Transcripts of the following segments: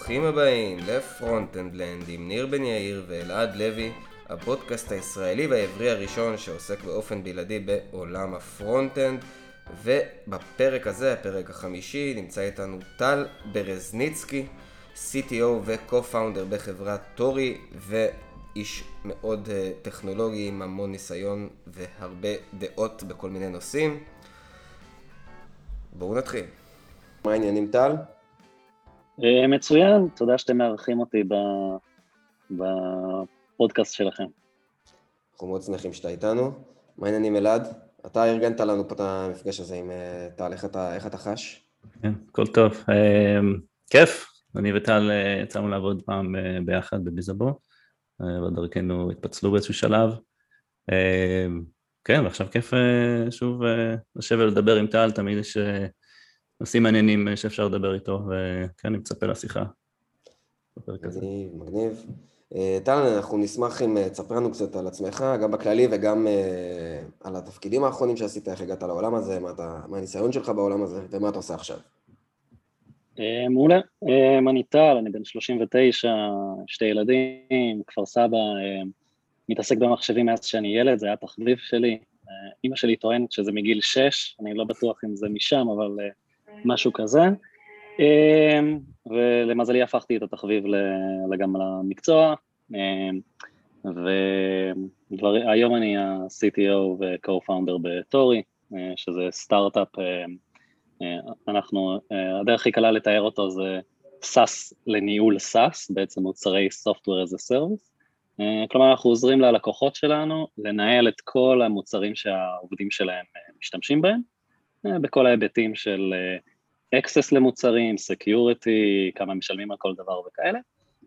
ברוכים הבאים לפרונט-אנד-לנד עם ניר בן יאיר ואלעד לוי, הפודקאסט הישראלי והעברי הראשון שעוסק באופן בלעדי בעולם ה front-end. ובפרק הזה, הפרק החמישי, נמצא איתנו טל ברזניצקי, CTO ו-co-founder בחברת טורי, ואיש מאוד אה, טכנולוגי עם המון ניסיון והרבה דעות בכל מיני נושאים. בואו נתחיל. מה העניינים טל? אה, מצוין, תודה שאתם מארחים אותי בפודקאסט שלכם. אנחנו מאוד שמחים שאתה איתנו. מה העניינים אלעד? אתה ארגנת לנו פה את המפגש הזה עם אה, טל, איך אתה, איך אתה חש? כן, הכל טוב. אה, כיף, אני וטל יצאנו לעבוד פעם ביחד בביזבו, ודרכנו התפצלו באיזשהו שלב. כן, ועכשיו כיף שוב לשבת ולדבר עם טל, תמיד יש נושאים מעניינים אה, שאפשר לדבר איתו, וכן, אני מצפה לשיחה. מגניב, מגניב. אה, טל, אנחנו נשמח אם אה, תספר לנו קצת על עצמך, גם בכללי וגם על התפקידים האחרונים שעשית, איך הגעת לעולם הזה, מה, אתה, מה הניסיון שלך בעולם הזה, ומה אתה עושה עכשיו. מעולה. אני טל, אני בן 39, שתי ילדים, כפר סבא, מתעסק במחשבים מאז שאני ילד, זה היה תחביב שלי. אימא שלי טוענת שזה מגיל 6, אני לא בטוח אם זה משם, אבל משהו כזה. אמ, ולמזלי הפכתי את התחביב גם למקצוע, אמ, והיום אני ה-CTO ו-co-founder בטורי, אה, שזה סטארט-אפ, אה, אה, אנחנו, הדרך הכי קלה לתאר אותו זה SAS לניהול SAS, בעצם מוצרי Software as a Service. כלומר, אנחנו עוזרים ללקוחות שלנו לנהל את כל המוצרים שהעובדים שלהם משתמשים בהם, בכל ההיבטים של access למוצרים, security, כמה משלמים על כל דבר וכאלה.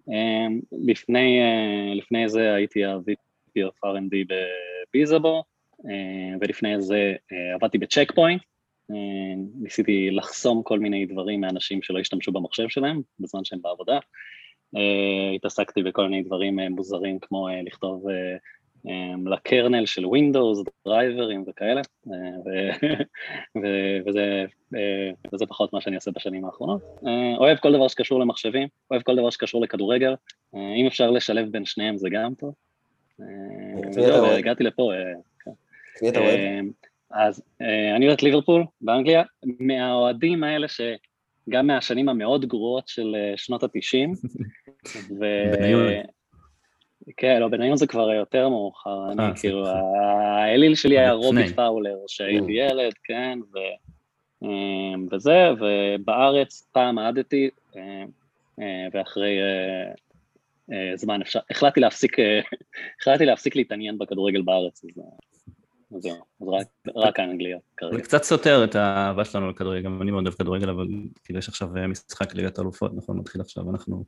אמ, לפני, אה, לפני זה הייתי ה-VP of R&D בביזאבו, אה, ולפני זה אה, עבדתי בצ'ק פוינט, ניסיתי לחסום כל מיני דברים מאנשים שלא השתמשו במחשב שלהם בזמן שהם בעבודה. התעסקתי בכל מיני דברים מוזרים כמו לכתוב אמ, לקרנל של Windows, דרייברים וכאלה, אה, וזה, אה, וזה פחות מה שאני עושה בשנים האחרונות. אה, אוהב כל דבר שקשור למחשבים, אוהב כל דבר שקשור לכדורגל, אם אפשר לשלב בין שניהם זה גם טוב. הגעתי לפה. כן. מי אתה אוהב? אז אני אוהב את ליברפול באנגליה, מהאוהדים האלה שגם מהשנים המאוד גרועות של שנות התשעים, כן, לא, בניון זה כבר יותר מאוחר, אני אה, כאילו, האליל שלי היה רובי פאולר, שהייתי ילד, כן, אמ, וזה, ובארץ פעם עדתי, אה, אה, ואחרי זמן החלטתי להפסיק, החלטתי להפסיק להתעניין בכדורגל בארץ, זהו, אז רק, רק האנגליה כרגע. זה קצת סותר את האהבה שלנו לכדורגל, גם אני מאוד אוהב כדורגל, אבל כאילו יש עכשיו משחק ליגת אלופות, נכון, מתחיל עכשיו, אנחנו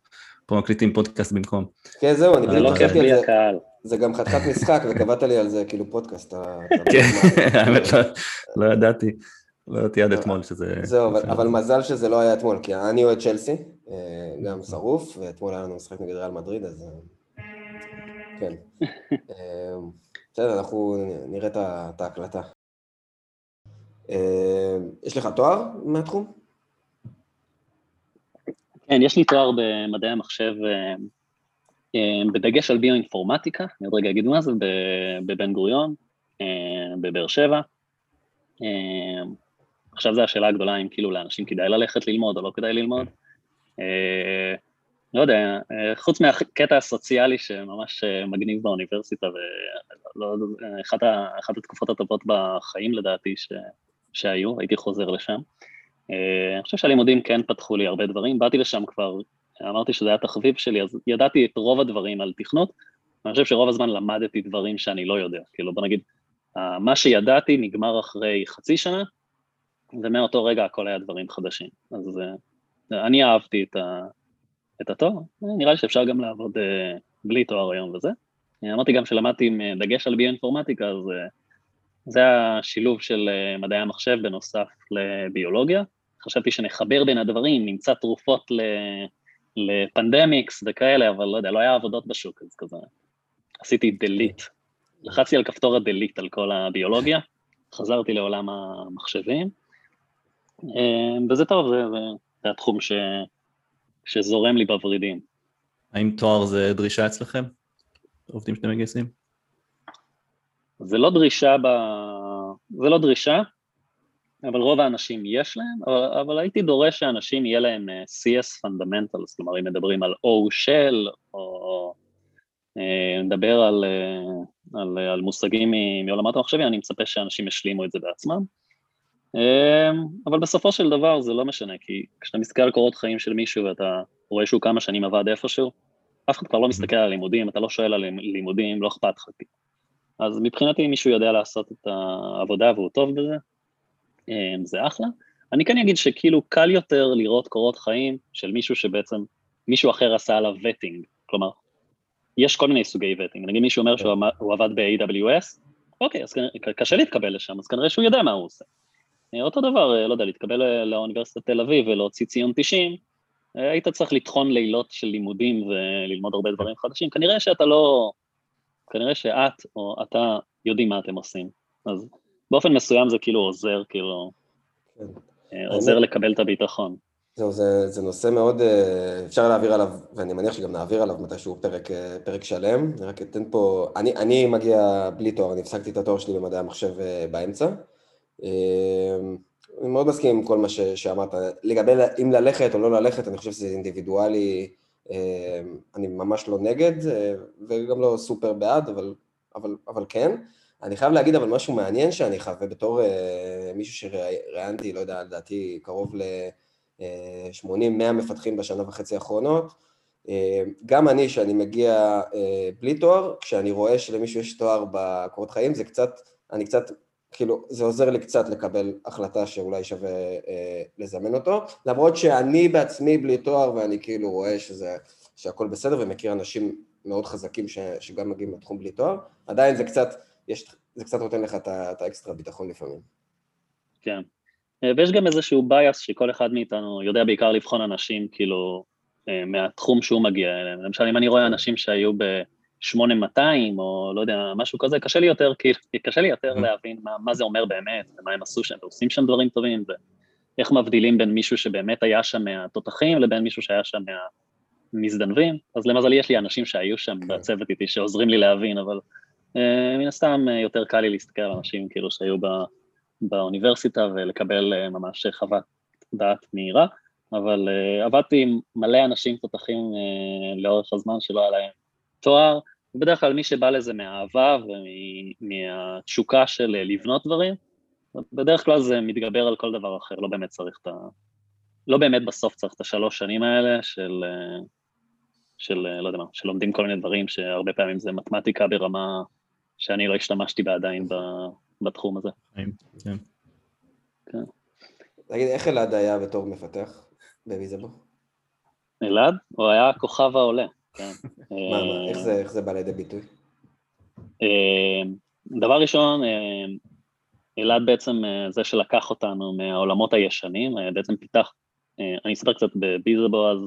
פה מקליטים פודקאסט במקום. כן, זהו, אני זה לא כיף בלי הקהל. זה גם חתיכת משחק, וקבעת לי על זה כאילו פודקאסט. כן, האמת לא, לא ידעתי. לא ידעתי עד אתמול שזה... זהו, אבל מזל שזה לא היה אתמול, כי אני אוהד צ'לסי, אה, גם שרוף, ואתמול היה לנו משחק נגד ריאל מדריד, אז אה, כן. בסדר, אנחנו נראה את ההקלטה. אה, יש לך תואר מהתחום? כן, יש לי תואר במדעי המחשב, אה, אה, בדגש על ביואינפורמטיקה, אני עוד רגע אגיד מה זה, בבן גוריון, בבאר שבע. עכשיו זו השאלה הגדולה אם כאילו לאנשים כדאי ללכת ללמוד או לא כדאי ללמוד. לא יודע, חוץ מהקטע הסוציאלי שממש מגניב באוניברסיטה, ואחת התקופות הטובות בחיים לדעתי ש, שהיו, הייתי חוזר לשם. אני חושב שהלימודים כן פתחו לי הרבה דברים, באתי לשם כבר, אמרתי שזה היה תחביב שלי, אז ידעתי את רוב הדברים על תכנות, ואני חושב שרוב הזמן למדתי דברים שאני לא יודע, כאילו בוא נגיד, מה שידעתי נגמר אחרי חצי שנה, ומאותו רגע הכל היה דברים חדשים. אז אני אהבתי את ה... את התואר, נראה לי שאפשר גם לעבוד uh, בלי תואר היום וזה. אמרתי גם שלמדתי עם אה, דגש על ביואינפורמטיקה, אז זה השילוב של מדעי המחשב בנוסף לביולוגיה. חשבתי שנחבר בין הדברים, נמצא תרופות ל... לפנדמיקס וכאלה, אבל לא יודע, לא היה עבודות בשוק, אז כזה עשיתי דליט. לחצתי על כפתור הדליט על כל הביולוגיה, חזרתי לעולם המחשבים, וזה טוב, זה, זה, זה התחום ש... שזורם לי בוורידים. האם תואר זה דרישה אצלכם? עובדים שאתם מגייסים? זה לא דרישה ב... זה לא דרישה, אבל רוב האנשים יש להם, אבל, אבל הייתי דורש שאנשים יהיה להם אה, CS Fundamentals, כלומר אם מדברים על O shell, או אה, נדבר על, אה, על, על מושגים מעולמות המחשבים, אני מצפה שאנשים ישלימו את זה בעצמם. אבל בסופו של דבר זה לא משנה, כי כשאתה מסתכל על קורות חיים של מישהו ואתה רואה שהוא כמה שנים עבד איפשהו, אף אחד כבר לא מסתכל על לימודים, אתה לא שואל על לימודים, לא אכפת לך. אז מבחינתי אם מישהו יודע לעשות את העבודה והוא טוב בזה, אמ, זה אחלה. אני כן אגיד שכאילו קל יותר לראות קורות חיים של מישהו שבעצם מישהו אחר עשה עליו וטינג, כלומר, יש כל מיני סוגי וטינג, נגיד מישהו אומר שהוא כן. עבד ב-AWS, אוקיי, אז קשה להתקבל לשם, אז כנראה שהוא יודע מה הוא עושה. אה, אותו דבר, אה, לא יודע, להתקבל לאוניברסיטת תל אביב ולהוציא ציון 90, אה, היית צריך לטחון לילות של לימודים וללמוד הרבה דברים חדשים, כנראה שאתה לא, כנראה שאת או אתה יודעים מה אתם עושים, אז באופן מסוים זה כאילו עוזר, כאילו, כן. אה, עוזר אני... לקבל את הביטחון. זהו, זה, זה נושא מאוד, אה, אפשר להעביר עליו, ואני מניח שגם נעביר עליו מתישהו פרק, אה, פרק שלם. אני רק אתן פה, אני, אני מגיע בלי תואר, אני הפסקתי את התואר שלי במדעי המחשב באמצע. אני מאוד מסכים עם כל מה ש, שאמרת. לגבי אם ללכת או לא ללכת, אני חושב שזה אינדיבידואלי, אני ממש לא נגד, וגם לא סופר בעד, אבל, אבל, אבל כן. אני חייב להגיד אבל משהו מעניין שאני חווה בתור אה, מישהו שראיינתי, לא יודע, לדעתי קרוב ל-80-100 אה, מפתחים בשנה וחצי האחרונות. אה, גם אני, שאני מגיע אה, בלי תואר, כשאני רואה שלמישהו יש תואר בקורות חיים, זה קצת, אני קצת, כאילו, זה עוזר לי קצת לקבל החלטה שאולי שווה אה, לזמן אותו, למרות שאני בעצמי בלי תואר ואני כאילו רואה שזה, שהכל בסדר ומכיר אנשים מאוד חזקים ש, שגם מגיעים לתחום בלי תואר, עדיין זה קצת... יש, זה קצת נותן לך את האקסטרה ביטחון לפעמים. כן, אה, ויש גם איזשהו bias שכל אחד מאיתנו יודע בעיקר לבחון אנשים כאילו אה, מהתחום שהוא מגיע אליהם. למשל אם אני רואה אנשים שהיו ב-8200 או לא יודע, משהו כזה, קשה לי יותר, כאילו, קשה לי יותר. להבין מה, מה זה אומר באמת, ומה הם עשו שם, ועושים שם דברים טובים, ואיך מבדילים בין מישהו שבאמת היה שם מהתותחים לבין מישהו שהיה שם מהמזדנבים. אז למזלי יש לי אנשים שהיו שם כן. בצוות איתי שעוזרים לי להבין, אבל אה, מן הסתם אה, יותר קל לי להסתכל על אנשים כאילו שהיו בא, באוניברסיטה ולקבל אה, ממש חוות דעת מהירה, אבל עבדתי עם מלא אנשים תותחים לאורך הזמן שלא היה להם תואר, ובדרך כלל מי שבא לזה מהאהבה ומהתשוקה של לבנות דברים, בדרך כלל זה מתגבר על כל דבר אחר, לא באמת צריך את ה... לא באמת בסוף צריך את השלוש שנים האלה של, של לא יודע מה, שלומדים כל מיני דברים שהרבה פעמים זה מתמטיקה ברמה שאני לא השתמשתי בה עדיין בתחום הזה. כן. כן. תגיד, איך אלעד היה בתור מפתח בוויזבו? אלעד? הוא היה הכוכב העולה, כן. איך זה בא לידי ביטוי? אה, דבר ראשון, אה, אלעד בעצם אה, זה שלקח אותנו מהעולמות הישנים, בעצם פיתח, אני אספר קצת בביזבו, אז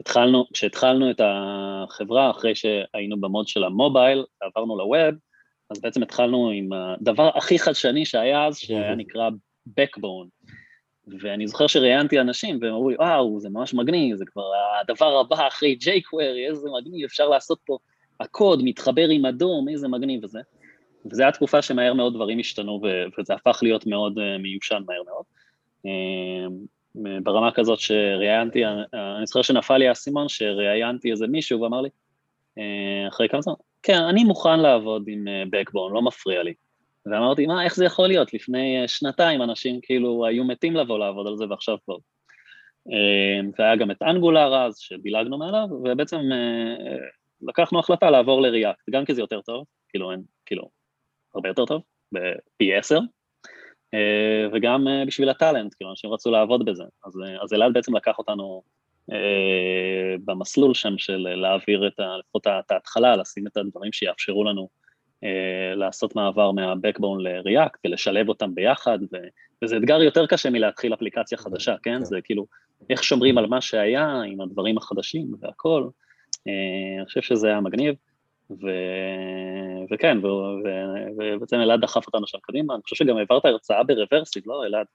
התחלנו, כשהתחלנו את החברה, אחרי שהיינו במוד של המובייל, עברנו לווב, אז בעצם התחלנו עם הדבר הכי חדשני שהיה אז, שהיה נקרא Backbone. ואני זוכר שראיינתי אנשים, והם אמרו לי, וואו, זה ממש מגניב, זה כבר הדבר הבא אחרי jQuery, איזה מגניב, אפשר לעשות פה, הקוד מתחבר עם אדום, איזה מגניב וזה. וזו הייתה תקופה שמהר מאוד דברים השתנו, וזה הפך להיות מאוד uh, מיושן מהר מאוד. Uh, ברמה כזאת שראיינתי, אני זוכר שנפל לי האסימון שראיינתי איזה מישהו ואמר לי, אה, אחרי כמה זמן, כן, אני מוכן לעבוד עם Backbone, לא מפריע לי. ואמרתי, מה, איך זה יכול להיות? לפני אה, שנתיים אנשים כאילו היו מתים לבוא לעבוד על זה ועכשיו כבר. אה, והיה גם את אנגולר אז, שדילגנו מעליו, ובעצם לקחנו החלטה לעבור לריאקט, גם כי זה יותר טוב, כאילו אין, כאילו, הרבה יותר טוב, בפי עשר, אה, וגם אה, בשביל הטאלנט, כאילו אנשים רצו לעבוד בזה, אז, אה, אז אלעד בעצם לקח אותנו במסלול שם של להעביר את, לפחות את ההתחלה, לשים את הדברים שיאפשרו לנו לעשות מעבר מה-Backbone ל-React ולשלב אותם ביחד, ו, וזה אתגר יותר קשה מלהתחיל אפליקציה חדשה, כן? כן? זה כאילו, איך שומרים על מה שהיה עם הדברים החדשים והכל, אני חושב שזה היה מגניב. ו... וכן, ובעצם אלעד דחף אותנו שם קדימה, אני חושב שגם העברת הרצאה ברוורסיב, לא אלעד?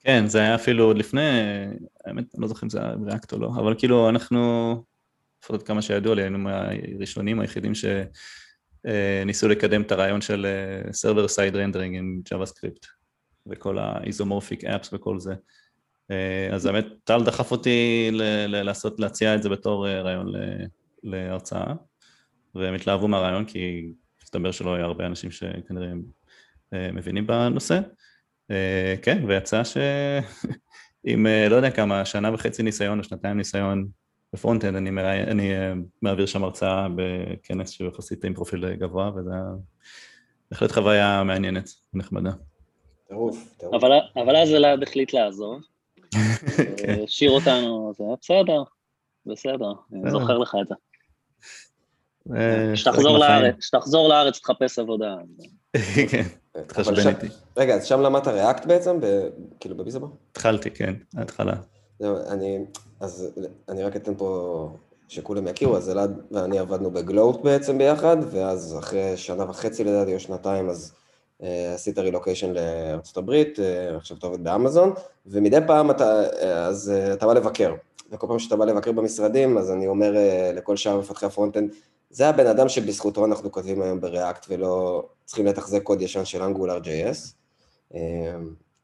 כן, זה היה אפילו עוד לפני, האמת, אני לא זוכר אם זה היה React או לא, אבל כאילו אנחנו, לפחות כמה שידוע לי, היינו מהראשונים היחידים שניסו לקדם את הרעיון של server side rendering עם JavaScript וכל ה isomorphic apps וכל זה. אה, אז באמת טל דחף אותי לעשות, להציע את זה בתור אה, רעיון להרצאה, והם התלהבו מהרעיון כי מסתבר שלא היה הרבה אנשים שכנראה אה, מבינים בנושא. כן, ויצא שעם לא יודע כמה, שנה וחצי ניסיון או שנתיים ניסיון ב front-end, אני, מראי, אני מעביר שם הרצאה בכנס שהוא יחסית עם פרופיל גבוה, וזה בהחלט חוויה מעניינת ונחמדה. טירוף, טירוף. אבל אז אלעד החליט לעזוב. כן. השאיר אותנו, זה בסדר, בסדר, אני זוכר לך את זה. כשתחזור לארץ, כשתחזור לארץ תחפש עבודה. כן, תחשבן איתי. רגע, אז שם למדת ריאקט בעצם, כאילו בביזבו? התחלתי, כן, ההתחלה. אז אני רק אתן פה, שכולם יכירו, אז אלעד ואני עבדנו בגלוט בעצם ביחד, ואז אחרי שנה וחצי לדעתי או שנתיים, אז אה, עשית רילוקיישן לארצות הברית, אה, עכשיו אתה עובד באמזון, ומדי פעם אתה, אה, אז אתה בא לבקר. וכל פעם שאתה בא לבקר במשרדים, אז אני אומר לכל שאר מפתחי ה front-end, זה הבן אדם שבזכותו אנחנו כותבים היום ב React ולא צריכים לתחזק קוד ישן של Angular JS.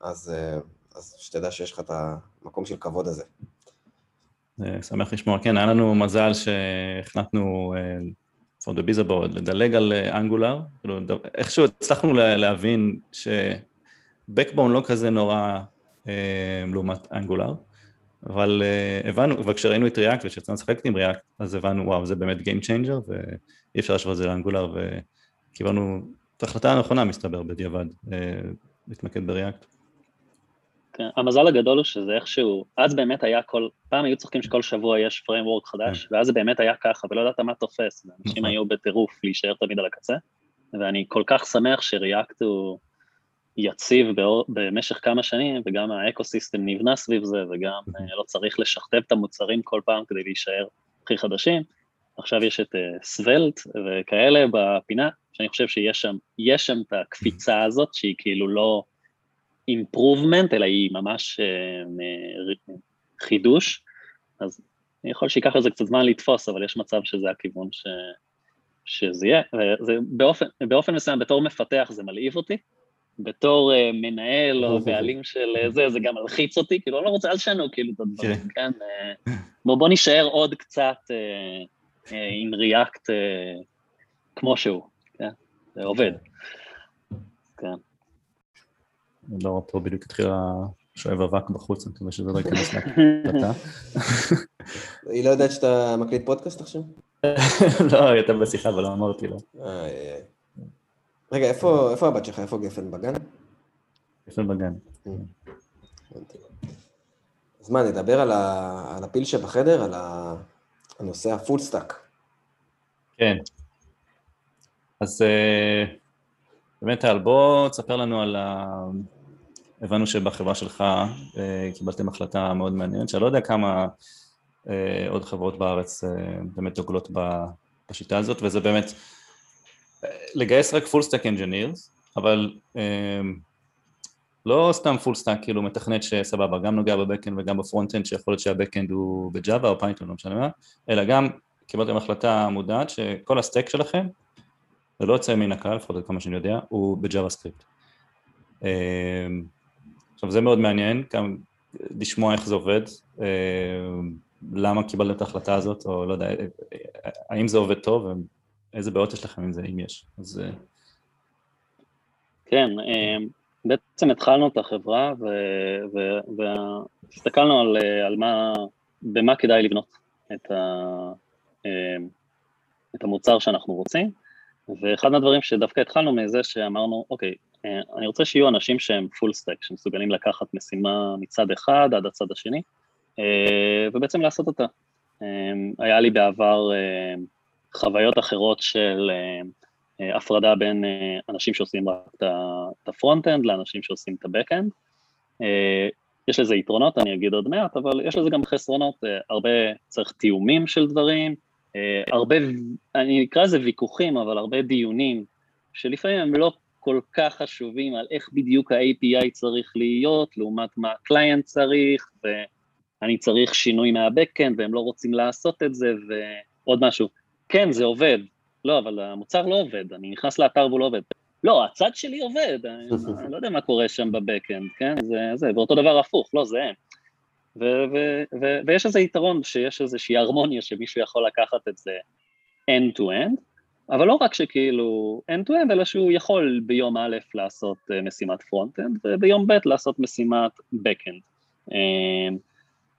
אז, אז שתדע שיש לך את המקום של כבוד הזה. שמח לשמוע, כן, היה לנו מזל שהחלטנו for the bizzboard, לדלג על Angular, אה, כאילו, איכשהו הצלחנו להבין ש Backbone לא כזה נורא אה, לעומת אנגולר, אבל אה, הבנו, וכשראינו את ריאקט וכשיצאנו לשחק עם ריאקט, אז הבנו, וואו, זה באמת Game Changer, ואי אפשר להשוות את זה לאנגולר, וקיבלנו את ההחלטה הנכונה, מסתבר, בדיעבד, להתמקד בריאקט. כן, המזל הגדול הוא שזה איכשהו, אז באמת היה כל, פעם היו צוחקים שכל שבוע יש framework חדש, כן. ואז זה באמת היה ככה, ולא ידעת מה תופס, ואנשים נכון. היו בטירוף להישאר תמיד על הקצה, ואני כל כך שמח שריאקט הוא יציב במשך כמה שנים, וגם האקו-סיסטם נבנה סביב זה, וגם אה, לא צריך לשכתב את המוצרים כל פעם כדי להישאר הכי חדשים. עכשיו יש את סוולט uh, וכאלה בפינה, שאני חושב שיש שם, שם את הקפיצה הזאת, שהיא כאילו לא... improvement, אלא היא ממש אה, חידוש, אז אני יכול שייקח לזה קצת זמן לתפוס, אבל יש מצב שזה הכיוון ש... שזה יהיה, וזה באופן, באופן מסוים, בתור מפתח זה מלהיב אותי, בתור uh, מנהל או בעלים של uh, זה, זה גם מלחיץ אותי, כאילו, אני לא רוצה, אל תשנו כאילו את הדברים, כן? כן uh, בוא, בוא נשאר עוד קצת uh, uh, עם ריאקט uh, כמו שהוא, כן? זה עובד, כן. לא, פה בדיוק התחיל השואב אבק בחוץ, אני מקווה שזה לא ייכנס להקלטה. היא לא יודעת שאתה מקליט פודקאסט עכשיו? לא, היא הייתה בשיחה, אבל לא אמרתי לו. רגע, איפה הבת שלך? איפה גפן? בגן? גפן בגן. אז מה, נדבר על הפיל שבחדר, על הנושא ה full stack. כן. אז אה, באמת, טל, בוא תספר לנו על. הבנו שבחברה שלך אה, קיבלתם החלטה מאוד מעניינת, שאני לא יודע כמה אה, עוד חברות בארץ אה, באמת דוגלות בשיטה הזאת, וזה באמת לגייס רק full stack engineers, אבל לא סתם full stack, כאילו מתכנת שסבבה, גם נוגע ב backend וגם ב front-end, שיכול להיות שה backend הוא ב Java או Python, לא משנה מה, אלא גם קיבלתם החלטה מודעת שכל ה stack שלכם, זה לא יוצא מן הכלל, לפחות עד כמה שאני יודע, הוא ב JavaScript. עכשיו זה מאוד מעניין, גם לשמוע איך זה עובד, אה, למה קיבלתם את ההחלטה הזאת, או לא יודע, האם זה עובד טוב, ואיזה בעיות יש לכם עם זה, אם יש. אז... אה, כן, אה, בעצם התחלנו את החברה והסתכלנו על, על מה, במה כדאי לבנות את, ה, את המוצר שאנחנו רוצים, ואחד מהדברים שדווקא התחלנו מזה שאמרנו, אוקיי, אה, אני רוצה שיהיו אנשים שהם full stack, שמסוגלים לקחת משימה מצד אחד עד הצד השני, אה, ובעצם לעשות אותה. אה, היה לי בעבר חוויות אחרות של הפרדה בין אנשים שעושים רק את ה front-end לאנשים שעושים את ה back-end. יש לזה יתרונות, אני אגיד עוד מעט, אבל יש לזה גם חסרונות, הרבה צריך תיאומים של דברים, הרבה, אני אקרא לזה ויכוחים, אבל הרבה דיונים, שלפעמים הם לא כל כך חשובים על איך בדיוק ה-API צריך להיות, לעומת מה הקליינט צריך, ואני צריך שינוי מה-Backend והם לא רוצים לעשות את זה, ועוד משהו. כן, זה עובד. לא, אבל המוצר לא עובד, אני נכנס לאתר והוא לא עובד. לא, הצד שלי עובד, אני לא יודע מה קורה שם בבקאנד, כן? זה, זה, ואותו דבר הפוך, לא, זה הם. ו- ו- ו- ויש איזה יתרון שיש איזושהי הרמוניה שמישהו יכול לקחת את זה end-to-end, אבל לא רק שכאילו end-to-end, אלא שהוא יכול ביום א' לעשות uh, משימת front-end, וביום ב' לעשות משימת back-end. Uh,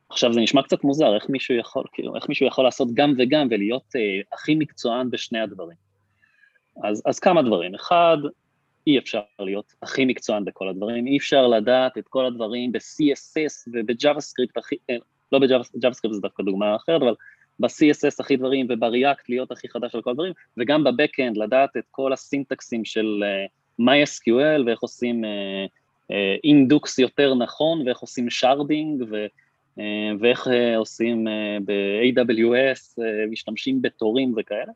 עכשיו זה נשמע קצת מוזר, איך מישהו יכול, כאילו, איך מישהו יכול לעשות גם וגם ולהיות uh, הכי מקצוען בשני הדברים. אז, אז כמה דברים, אחד, אי אפשר להיות הכי מקצוען בכל הדברים, אי אפשר לדעת את כל הדברים ב-CSS וב-JavaScript הכי, לא ב-JavaScript זה דווקא דוגמה אחרת, אבל ב-CSS הכי דברים וב-React להיות הכי חדש על כל הדברים, וגם ב-Backend לדעת את כל הסינטקסים של uh, MySQL ואיך עושים uh, uh, יותר נכון ואיך עושים שרדינג ו, uh, ואיך uh, עושים uh, ב-AWS, uh, משתמשים בתורים וכאלה.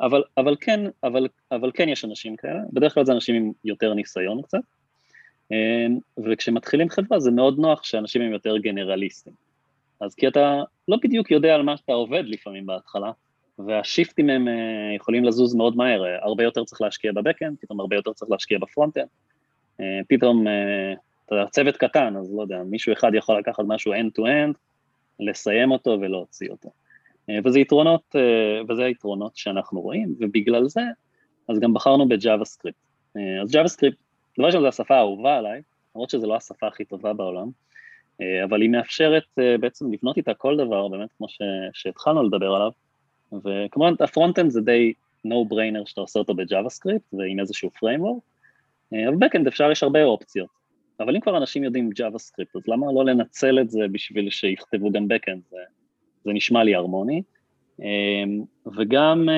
אבל, אבל, כן, אבל, אבל כן יש אנשים כאלה, בדרך כלל זה אנשים עם יותר ניסיון קצת, וכשמתחילים חברה זה מאוד נוח שאנשים הם יותר גנרליסטים. אז כי אתה לא בדיוק יודע על מה אתה עובד לפעמים בהתחלה, והשיפטים הם אה, יכולים לזוז מאוד מהר, הרבה יותר צריך להשקיע ב backend, פתאום הרבה יותר צריך להשקיע ב front-end, אה, פתאום, אה, אתה יודע, צוות קטן, אז לא יודע, מישהו אחד יכול לקחת משהו end-to-end, לסיים אותו ולהוציא אותו. וזה יתרונות, וזה היתרונות שאנחנו רואים, ובגלל זה, אז גם בחרנו ב JavaScript. אז JavaScript, דבר ראשון זו השפה האהובה עליי, למרות שזו לא השפה הכי טובה בעולם, אה, אבל היא מאפשרת אה, בעצם לבנות איתה כל דבר, באמת כמו ש, שהתחלנו לדבר עליו, וכמובן ה front-end זה די no brainer שאתה עושה אותו ב JavaScript ועם איזשהו framework, אה, אבל backend אפשר, יש הרבה אופציות, אבל אם כבר אנשים יודעים JavaScript, אז למה לא לנצל את זה בשביל שיכתבו גם backend, זה, נשמע לי הרמוני, וגם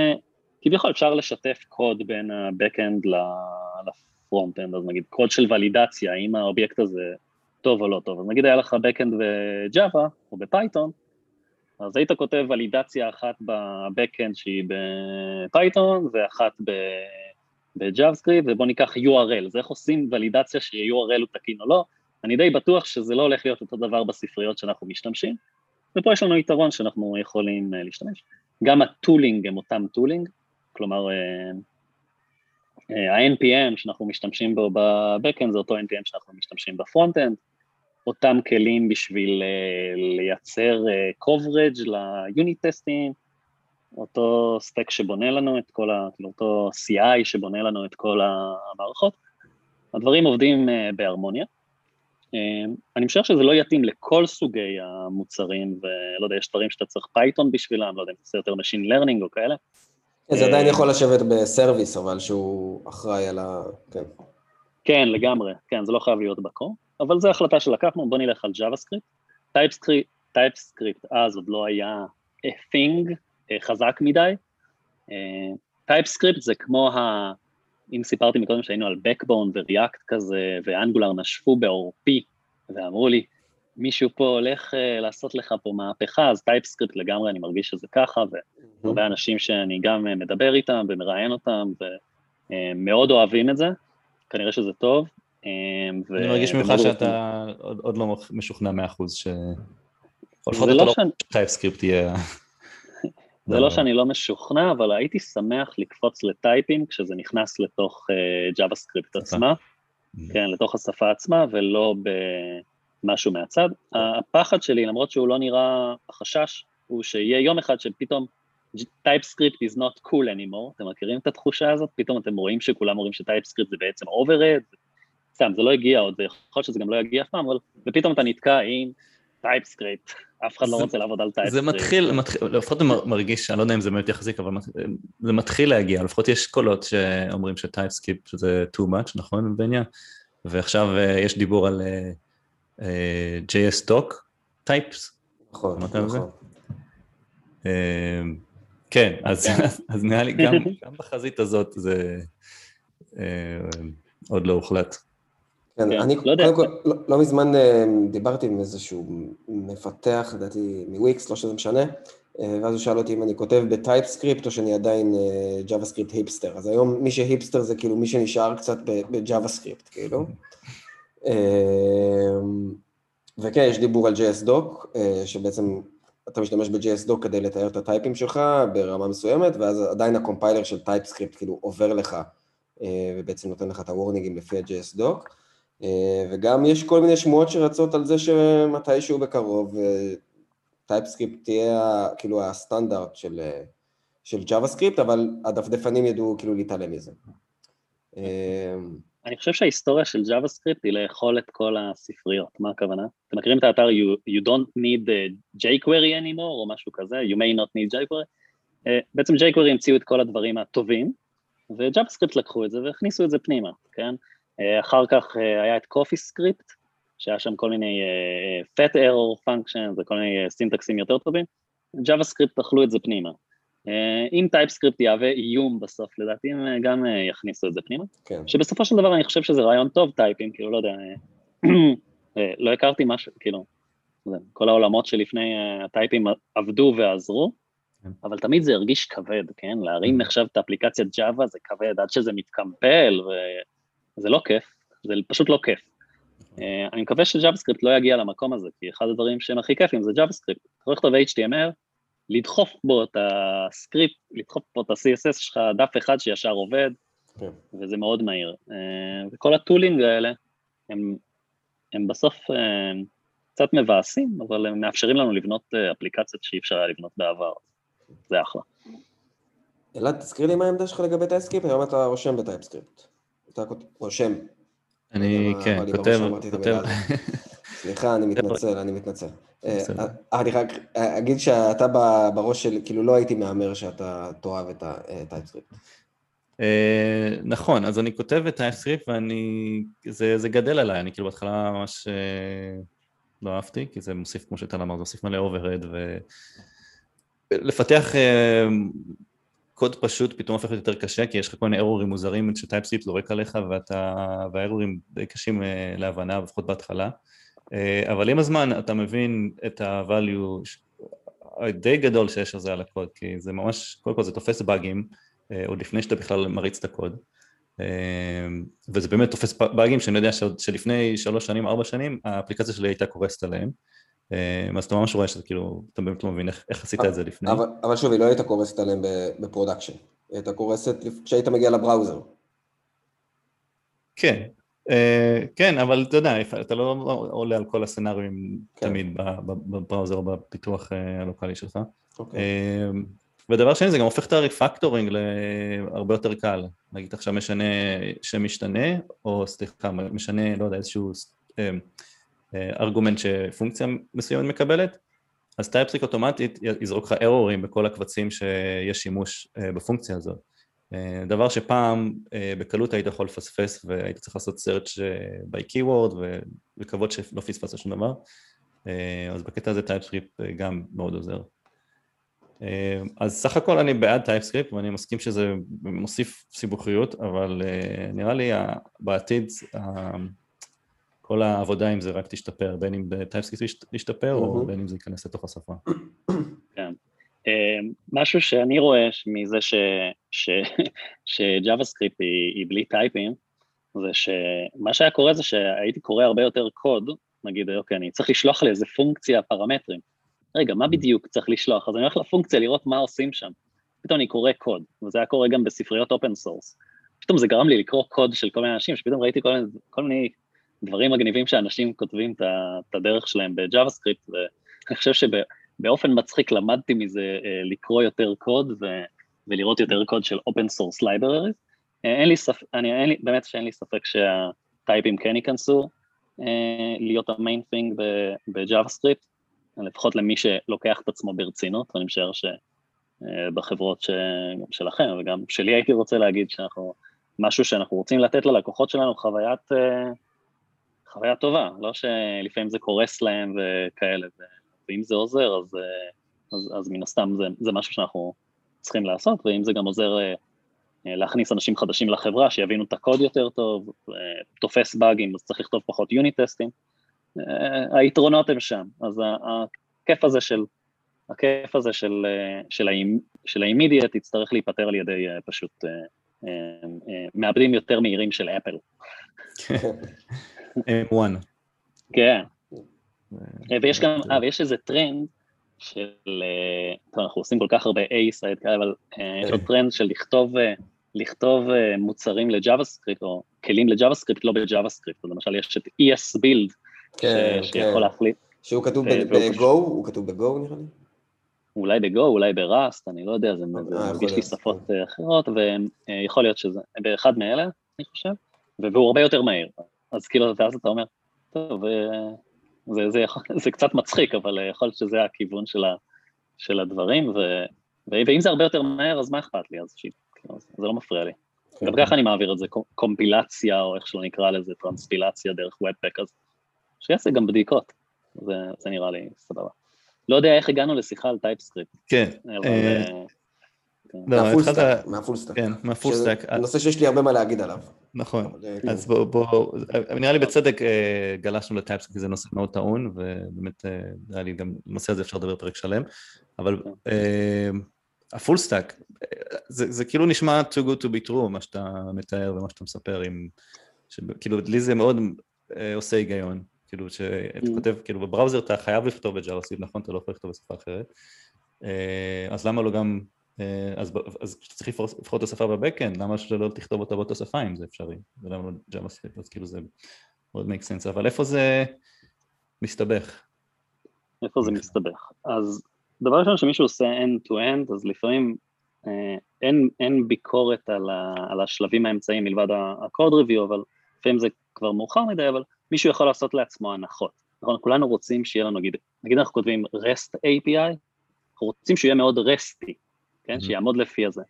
כביכול אפשר לשתף קוד בין ה-Backend ל front-end, אז נגיד קוד של ולידציה, האם האובייקט הזה טוב או לא טוב. אז נגיד היה לך backend ב Java או ב Python, אז היית כותב ולידציה אחת ב backend שהיא ב Python ואחת ב Java ובוא ניקח URL, אז איך עושים ולידציה ש-URL הוא תקין או לא, אני די בטוח שזה לא הולך להיות אותו דבר בספריות שאנחנו משתמשים, ופה יש לנו יתרון שאנחנו יכולים אה, להשתמש. גם ה tooling הם אותם tooling, כלומר אה, אה, ה-NPM שאנחנו משתמשים בו ב backend זה אותו NPM שאנחנו משתמשים ב front-end, אותם כלים בשביל לייצר coverage ל unit טסטים, אותו stack שבונה לנו את כל ה... כאילו אותו CI שבונה לנו את כל המערכות. הדברים עובדים בהרמוניה. Uh, אני משער שזה לא יתאים לכל סוגי המוצרים, ולא יודע, יש דברים שאתה צריך Python בשבילם, לא יודע אם עושה יותר Machine Learning או כאלה. זה עדיין יכול לשבת ב-service, אבל שהוא אחראי על ה... כן. כן, לגמרי, כן, זה לא חייב להיות ב-core. אבל זו החלטה שלקחנו, בוא נלך על JavaScript. TypeScript, TypeScript אז עוד לא היה a thing אה, חזק מדי. אה, TypeScript זה כמו ה... אם סיפרתי מקודם שהיינו על Backbone ו-React כזה, ו-Angular נשפו בעורפי, ואמרו לי, מישהו פה הולך uh, לעשות לך פה מהפכה, אז TypeScript לגמרי, אני מרגיש שזה ככה, והרבה אנשים שאני גם uh, מדבר איתם ומראיין אותם, ומאוד uh, אוהבים את זה, כנראה שזה טוב, ו... אני מרגיש ממך שאתה עוד, עוד לא משוכנע מאה אחוז ש... לפחות אתה לא שאני... TypeScript יהיה... זה לא שאני לא משוכנע, אבל הייתי שמח לקפוץ ל-type ים כשזה נכנס לתוך JavaScript עצמה, mm. כן, לתוך השפה עצמה, ולא במשהו מהצד. הפחד שלי, למרות שהוא לא נראה החשש, הוא שיהיה יום אחד שפתאום TypeScript is not cool anymore, אתם מכירים את התחושה הזאת? פתאום אתם רואים שכולם אומרים ש-TypeScript זה בעצם overhead, סתם, זה לא הגיע עוד, ויכול להיות שזה גם לא יגיע אף פעם, אבל ופתאום אתה נתקע עם TypeScript, אף אחד לא רוצה לעבוד על TypeScript. זה מתחיל, לפחות מרגיש, אני לא יודע אם זה באמת יחזיק, אבל זה מתחיל להגיע, לפחות יש קולות שאומרים ש-TypeScript זה too much, נכון, בעניין? ועכשיו אה, יש דיבור על אה, אה, JSDoc types. נכון, נכון. כן, אז נראה לי גם בחזית הזאת זה עוד לא הוחלט. כן, כן, אני לא קודם כל, לא, לא מזמן אה, דיברתי עם איזשהו מפתח, לדעתי מוויקס, לא שזה משנה, ואז הוא שאל אותי אם אני כותב ב-TypeScript או שאני עדיין JavaScript היפסטר. אז היום מי שהיפסטר זה כאילו מי שנשאר קצת ב-JavaScript, כאילו. וכן, יש דיבור על JSDoc, שבעצם אתה משתמש ב-JSDoc כדי לתאר את ה-type ים שלך ברמה מסוימת, ואז עדיין הקומפיילר של TypeScript כאילו עובר לך, ובעצם נותן לך את ה-warning ים לפי ה-JSDoc. וגם יש כל מיני שמועות שרצות על זה שמתישהו בקרוב TypeScript תהיה כאילו הסטנדרט של, של JavaScript, אבל הדפדפנים ידעו כאילו להתעלם מזה. אני חושב שההיסטוריה של JavaScript היא לאכול את כל הספריות, מה הכוונה? אתם מכירים את האתר You, you don't need jQuery anymore או משהו כזה, you may not need jQuery? בעצם jQuery המציאו את כל הדברים הטובים, ו-JavaScript לקחו את זה והכניסו את זה פנימה, כן? Uh, אחר כך uh, היה את CoffeeScript, שהיה שם כל מיני fat arrow functions וכל מיני syntax ים יותר טובים, JavaScript אכלו את זה פנימה. אם TypeScript יהווה איום בסוף, לדעתי הם גם יכניסו את זה פנימה. כן. שבסופו של דבר אני חושב שזה רעיון טוב type ים, כאילו, לא יודע, לא הכרתי משהו, כאילו, כל העולמות שלפני ה-type ים עבדו ועזרו, כן. אבל תמיד זה הרגיש כבד, כן? להרים עכשיו את האפליקציית Java זה כבד, עד שזה מתקמפל, וזה לא כיף, זה פשוט לא כיף. נכון. אני מקווה ש-Java לא יגיע למקום הזה, כי אחד הדברים שהם הכי כיפים זה JavaScript. אתה יכול לכתוב HTML, לדחוף בו את הסקריפט, לדחוף בו את ה-CSS שלך, דף אחד שישר עובד, כן. וזה מאוד מהיר. אה, וכל ה-tooling האלה, הם, הם בסוף אה, קצת מבאסים, אבל הם מאפשרים לנו לבנות אה, אפליקציות שאי אפשר היה לבנות בעבר. זה אחלה. אלעד, תזכיר לי מה העמדה שלך לגבי TypeScript, היום אתה רושם ב-TypeScript. אתה רושם. אני, כן, כותב, כותב. סליחה, אני מתנצל, אני מתנצל. אה, אני רק אגיד שאתה בראש שלי, כאילו לא הייתי מהמר שאתה תאהב את ה-TypeScript. אה, נכון, אז אני כותב את TypeScript ואני, זה גדל עליי, אני כאילו בהתחלה ממש אה, לא אהבתי, כי זה מוסיף, כמו שאתה אמר, זה מוסיף מלא overhead, ולפתח קוד פשוט פתאום הופך להיות יותר קשה, כי יש לך כל מיני ארורים מוזרים ש-TypeScript זורק עליך, וה-error ים די קשים להבנה, לפחות בהתחלה. אה, אבל עם הזמן אתה מבין את ה-value הדי גדול שיש לזה על הקוד, כי זה ממש, קודם כל זה תופס באגים, אה, עוד לפני שאתה בכלל מריץ את הקוד, אה, וזה באמת תופס באגים שאני יודע שלפני שלוש שנים, ארבע שנים, האפליקציה שלי הייתה קורסת עליהם, אז אתה ממש רואה שזה כאילו, אתה באמת לא מבין איך, איך עשית את זה לפני. אבל, אבל שוב, היא לא הייתה קורסת עליהם ב-production, היא הייתה קורסת כשהיית מגיע ל-browser. כן, אה, כן, אבל אתה יודע, אתה לא עולה על כל ה-scenario נים כן. תמיד ב-browser או בפיתוח אה, הלוקאלי שלך. אוקיי. אה, ודבר שני, זה גם הופך את הריפקטורינג להרבה יותר קל. נגיד עכשיו משנה שם משתנה, או סליחה, משנה, לא יודע, איזשהו ארגומנט שפונקציה מסוימת מקבלת, אז טייפסריק אוטומטית יזרוק לך ארורים בכל הקבצים שיש שימוש בפונקציה הזאת. אה, דבר שפעם אה, בקלות היית יכול לפספס והיית צריך לעשות search אה, by keyword ולקוות שלא פספסת שום דבר אז בקטע הזה TypeScript גם מאוד עוזר אז סך הכל אני בעד TypeScript ואני מסכים שזה מוסיף סיבוכיות אבל נראה לי בעתיד כל העבודה עם זה רק תשתפר בין אם טייפסקריפט ישתפר או בין אם זה ייכנס לתוך השפה כן אמ, משהו שאני רואה מזה ש-Java היא, היא בלי type ים, זה שמה שהיה קורה זה שהייתי קורא הרבה יותר קוד, נגיד, אוקיי, אני צריך לשלוח לאיזה פונקציה פרמטרים. רגע, מה בדיוק צריך לשלוח? אז אני הולך לפונקציה לראות מה עושים שם. פתאום אני קורא קוד, וזה היה קורה גם בספריות open source. פתאום זה גרם לי לקרוא קוד של כל מיני אנשים, שפתאום ראיתי כל מיני, כל מיני דברים מגניבים שאנשים כותבים את הדרך שלהם ב JavaScript, ואני חושב שב... באופן מצחיק למדתי מזה אה, לקרוא יותר קוד ו, ולראות יותר קוד של source libraries. אה, אין לי ספק, אני, אין לי, באמת שאין לי ספק שהטייפים כן ייכנסו אה, להיות ה main thing ב JavaScript, לפחות למי שלוקח את עצמו ברצינות, ואני משער שבחברות ש... שלכם וגם שלי הייתי רוצה להגיד שאנחנו, משהו שאנחנו רוצים לתת ללקוחות שלנו חוויית, חוויה טובה, לא שלפעמים זה קורס להם וכאלה. ואם זה עוזר, אז, אה, אז, אז מן הסתם זה, זה משהו שאנחנו צריכים לעשות, ואם זה גם עוזר אה, אה, להכניס אנשים חדשים לחברה, שיבינו את הקוד יותר טוב, תופס באגים, אז צריך לכתוב פחות unit טסטים, היתרונות הם שם. אז הכיף הזה של הכיף הזה של, של, של ה immediate יצטרך להיפטר על ידי פשוט מעבדים יותר מהירים של Apple. M1. כן. ויש גם, אה, ויש איזה טרנד של, טוב, אנחנו עושים כל כך הרבה aside כאלה, אבל יש לו טרנד של לכתוב, לכתוב מוצרים ל JavaScript, או כלים ל JavaScript, לא ב JavaScript, למשל יש את esbuild, כן, שיכול כן. להחליט. שהוא כתוב ב-Go, הוא כתוב ב-Go נראה לי? אולי ב Go, אולי ב Rust, אני לא יודע, זה אה, מרגיש לי שפות אה, אחרות, ויכול להיות שזה באחד מאלה, אני חושב, והוא הרבה יותר מהיר. אז כאילו, ואז אתה אומר, טוב, אה, זה, זה, יכול, זה קצת מצחיק, אבל יכול להיות שזה הכיוון של, ה, של הדברים, ו, ואם זה הרבה יותר מהר, אז מה אכפת לי? אז כאילו, זה לא מפריע לי. גם ככה אני מעביר את זה, קומפילציה, או איך שלא נקרא לזה, טרנספילציה דרך Webpack, אז שיעשה גם בדיקות, זה, זה נראה לי סבבה. לא יודע איך הגענו לשיחה על TypeScript. כן. אה, לא, מה full stack. כן. נושא שיש לי הרבה מה להגיד עליו. נכון, אה, אז בואו, נראה לי בצדק אה, גלשנו ל TypeScript, כי זה נושא מאוד טעון, ובאמת נראה לי גם בנושא הזה אפשר לדבר פרק שלם, אבל כן. ה full stack, זה כאילו נשמע too good to be true, מה שאתה מתאר ומה שאתה מספר, כאילו לי זה מאוד עושה היגיון. כאילו שאתה mm. כותב, כאילו ב browser אתה חייב לכתוב ב JavaScript, נכון? אתה לא יכול לכתוב בשפה אחרת. אה, אז למה לא גם, אה, אז, אז כשצריך לפחות את השפה ב backend, למה שלא תכתוב אותה באותה שפה אם זה אפשרי? ולמה לא JavaScript? אז כאילו זה מאוד make sense, אבל איפה זה מסתבך? איפה זה מסתבך? אז דבר ראשון שמישהו עושה end-to-end, אז לפעמים אה, אין, אין ביקורת על, ה, על השלבים האמצעיים מלבד ה-code review, אבל לפעמים זה כבר מאוחר מדי, אבל מישהו יכול לעשות לעצמו הנחות. נכון, כולנו רוצים שיהיה לנו, נגיד, נגיד אנחנו כותבים REST API, אנחנו רוצים שהוא יהיה מאוד רסטי, כן, mm-hmm. שיעמוד לפי הזה.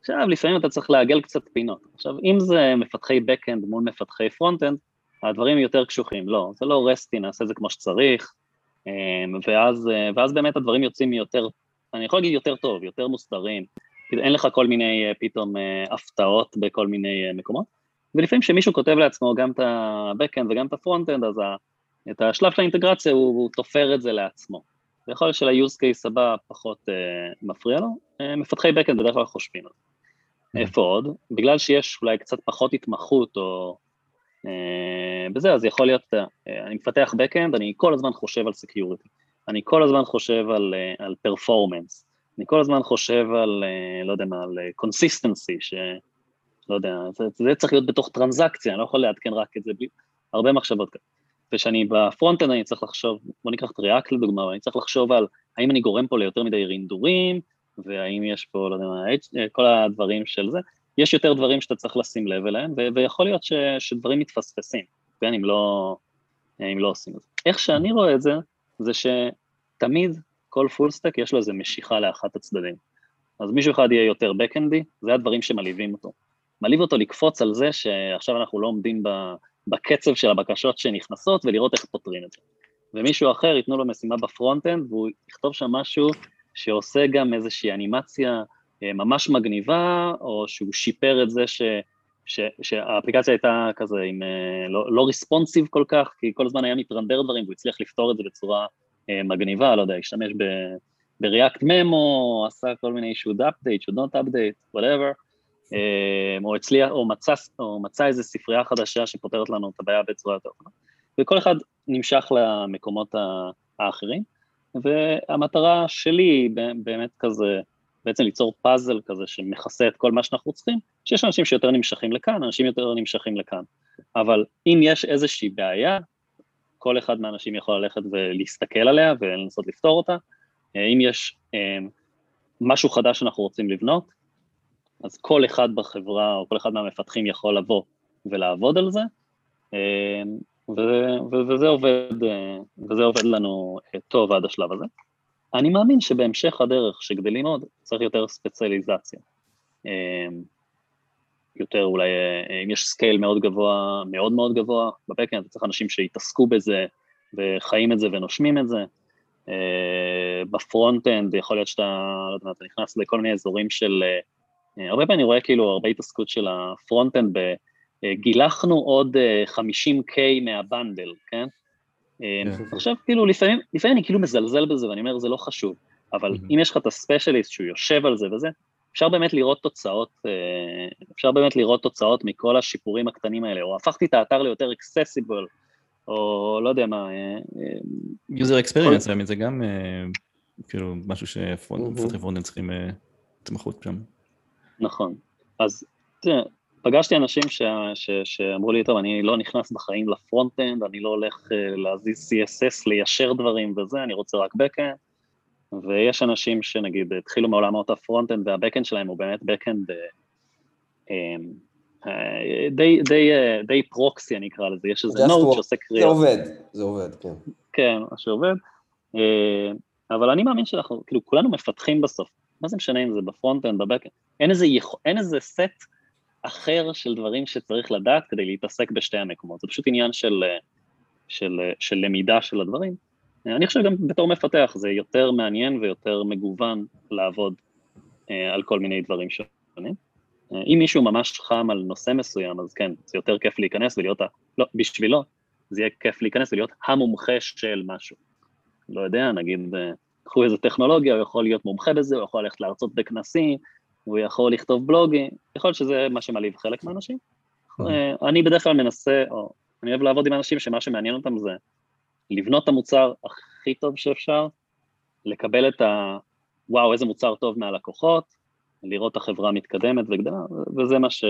עכשיו, לפעמים אתה צריך לעגל קצת פינות. עכשיו, אם זה מפתחי backend מול מפתחי frontend, הדברים יותר קשוחים. לא, זה לא רסטי, נעשה את זה כמו שצריך, אמ, ואז, ואז באמת הדברים יוצאים יותר, אני יכול להגיד יותר טוב, יותר מוסדרים, אין לך כל מיני אה, פתאום אה, הפתעות בכל מיני אה, מקומות. ולפעמים כשמישהו כותב לעצמו גם את ה-Backend וגם את ה-Frontend, אז ה, את השלב של האינטגרציה הוא, הוא תופר את זה לעצמו. ויכול להיות של-use case הבא פחות uh, מפריע לו, uh, מפתחי Backend בדרך כלל חושבים על זה. Mm-hmm. איפה עוד? בגלל שיש אולי קצת פחות התמחות או uh, בזה, אז יכול להיות, uh, אני מפתח Backend, אני כל הזמן חושב על Security, אני כל הזמן חושב על, uh, על Performance, אני כל הזמן חושב על, uh, לא יודע מה, על Consistency, ש... לא יודע, זה, זה צריך להיות בתוך טרנזקציה, אני לא יכול לעדכן רק את זה בלי, הרבה מחשבות כאלה. ושאני בפרונט אני צריך לחשוב, בוא ניקח את ריאקט לדוגמה, אני צריך לחשוב על האם אני גורם פה ליותר מדי רינדורים, והאם יש פה, לא יודע מה, כל הדברים של זה, יש יותר דברים שאתה צריך לשים לב אליהם, ו- ויכול להיות ש- שדברים מתפספסים, כן, אם לא, אם לא עושים את זה. איך שאני רואה את זה, זה שתמיד כל full stack יש לו איזה משיכה לאחת הצדדים. אז מישהו אחד יהיה יותר בקאנדי, זה הדברים שמלהיבים אותו. מלהיב אותו לקפוץ על זה שעכשיו אנחנו לא עומדים בקצב של הבקשות שנכנסות ולראות איך פותרים את זה. ומישהו אחר ייתנו לו משימה ב frontend והוא יכתוב שם משהו שעושה גם איזושהי אנימציה אה, ממש מגניבה, או שהוא שיפר את זה ש, ש, שהאפליקציה הייתה כזה עם אה, לא, לא ריספונסיב כל כך, כי כל הזמן היה מתרנדר דברים והוא הצליח לפתור את זה בצורה אה, מגניבה, לא יודע, השתמש ב-React Memo, עשה כל מיני should update, should not update, whatever, או הצליח, או מצא, או מצא איזו ספרייה חדשה שפותרת לנו את הבעיה בצורה יותר טובה. וכל אחד נמשך למקומות האחרים, והמטרה שלי היא באמת כזה, בעצם ליצור פאזל כזה שמכסה את כל מה שאנחנו צריכים, שיש אנשים שיותר נמשכים לכאן, אנשים יותר נמשכים לכאן. אבל אם יש איזושהי בעיה, כל אחד מהאנשים יכול ללכת ולהסתכל עליה ולנסות לפתור אותה. אם יש אמ, משהו חדש שאנחנו רוצים לבנות, אז כל אחד בחברה או כל אחד מהמפתחים יכול לבוא ולעבוד על זה, אה, וזה עובד, אה, וזה עובד לנו אה, טוב עד השלב הזה. אני מאמין שבהמשך הדרך, שגדלים עוד, צריך יותר ספציאליזציה. יותר אולי, אם יש scale מאוד גבוה, מאוד מאוד גבוה, ב backend צריך אנשים שיתעסקו בזה וחיים את זה ונושמים את זה. ב frontend יכול להיות שאתה, לא יודע, אתה נכנס לכל מיני אזורים של הרבה פעמים אני רואה כאילו הרבה התעסקות של ה frontend. אה, גילחנו עוד 50K אה, מה bundle, כן? כן? עכשיו כאילו לפעמים, לפעמים אני כאילו מזלזל בזה ואני אומר זה לא חשוב. אבל. אם יש לך את ה specialist שהוא יושב על זה וזה, אפשר באמת לראות תוצאות, אה, אפשר באמת לראות תוצאות מכל השיפורים הקטנים האלה, או הפכתי את האתר ליותר accessible, או לא יודע מה. אה, user experience, כל... זה גם כאילו משהו שפרונטים. צריכים התמחות שם. נכון, אז תראה, פגשתי אנשים ש, ש, שאמרו לי, טוב, אני לא נכנס בחיים ל frontend, אני לא הולך uh, להזיז CSS, ליישר דברים וזה, אני רוצה רק backend, ויש אנשים שנגיד התחילו מעולמות ה frontend וה backend שלהם הוא באמת backend uh, uh, די, די, uh, די proxy אני אקרא לזה, יש איזה Node שעושה קריאה. זה עובד, זה עובד, כן. כן, מה שעובד, אבל אני מאמין שאנחנו, כאילו כולנו מפתחים בסוף, מה זה משנה אם זה ב frontend, ב backend, אין איזה, אין איזה סט אחר של דברים שצריך לדעת כדי להתעסק בשתי המקומות, זה פשוט עניין של, של, של למידה של הדברים. אני חושב גם בתור מפתח זה יותר מעניין ויותר מגוון לעבוד אה, על כל מיני דברים שונים. אה, אם מישהו ממש חם על נושא מסוים, אז כן, זה יותר כיף להיכנס ולהיות, ה... לא, בשבילו, זה יהיה כיף להיכנס ולהיות המומחה של משהו. לא יודע, נגיד, אה, קחו איזה טכנולוגיה, הוא יכול להיות מומחה בזה, הוא יכול ללכת להרצות בכנסים, הוא יכול לכתוב בלוגים, יכול להיות שזה מה שמלהיב חלק מהאנשים. אוקיי. אה, אני בדרך כלל מנסה, או אני אוהב לעבוד עם אנשים שמה שמעניין אותם זה לבנות את המוצר הכי טוב שאפשר, לקבל את ה... וואו, איזה מוצר טוב מהלקוחות, לראות את החברה מתקדמת וגדלה, וזה מה ש...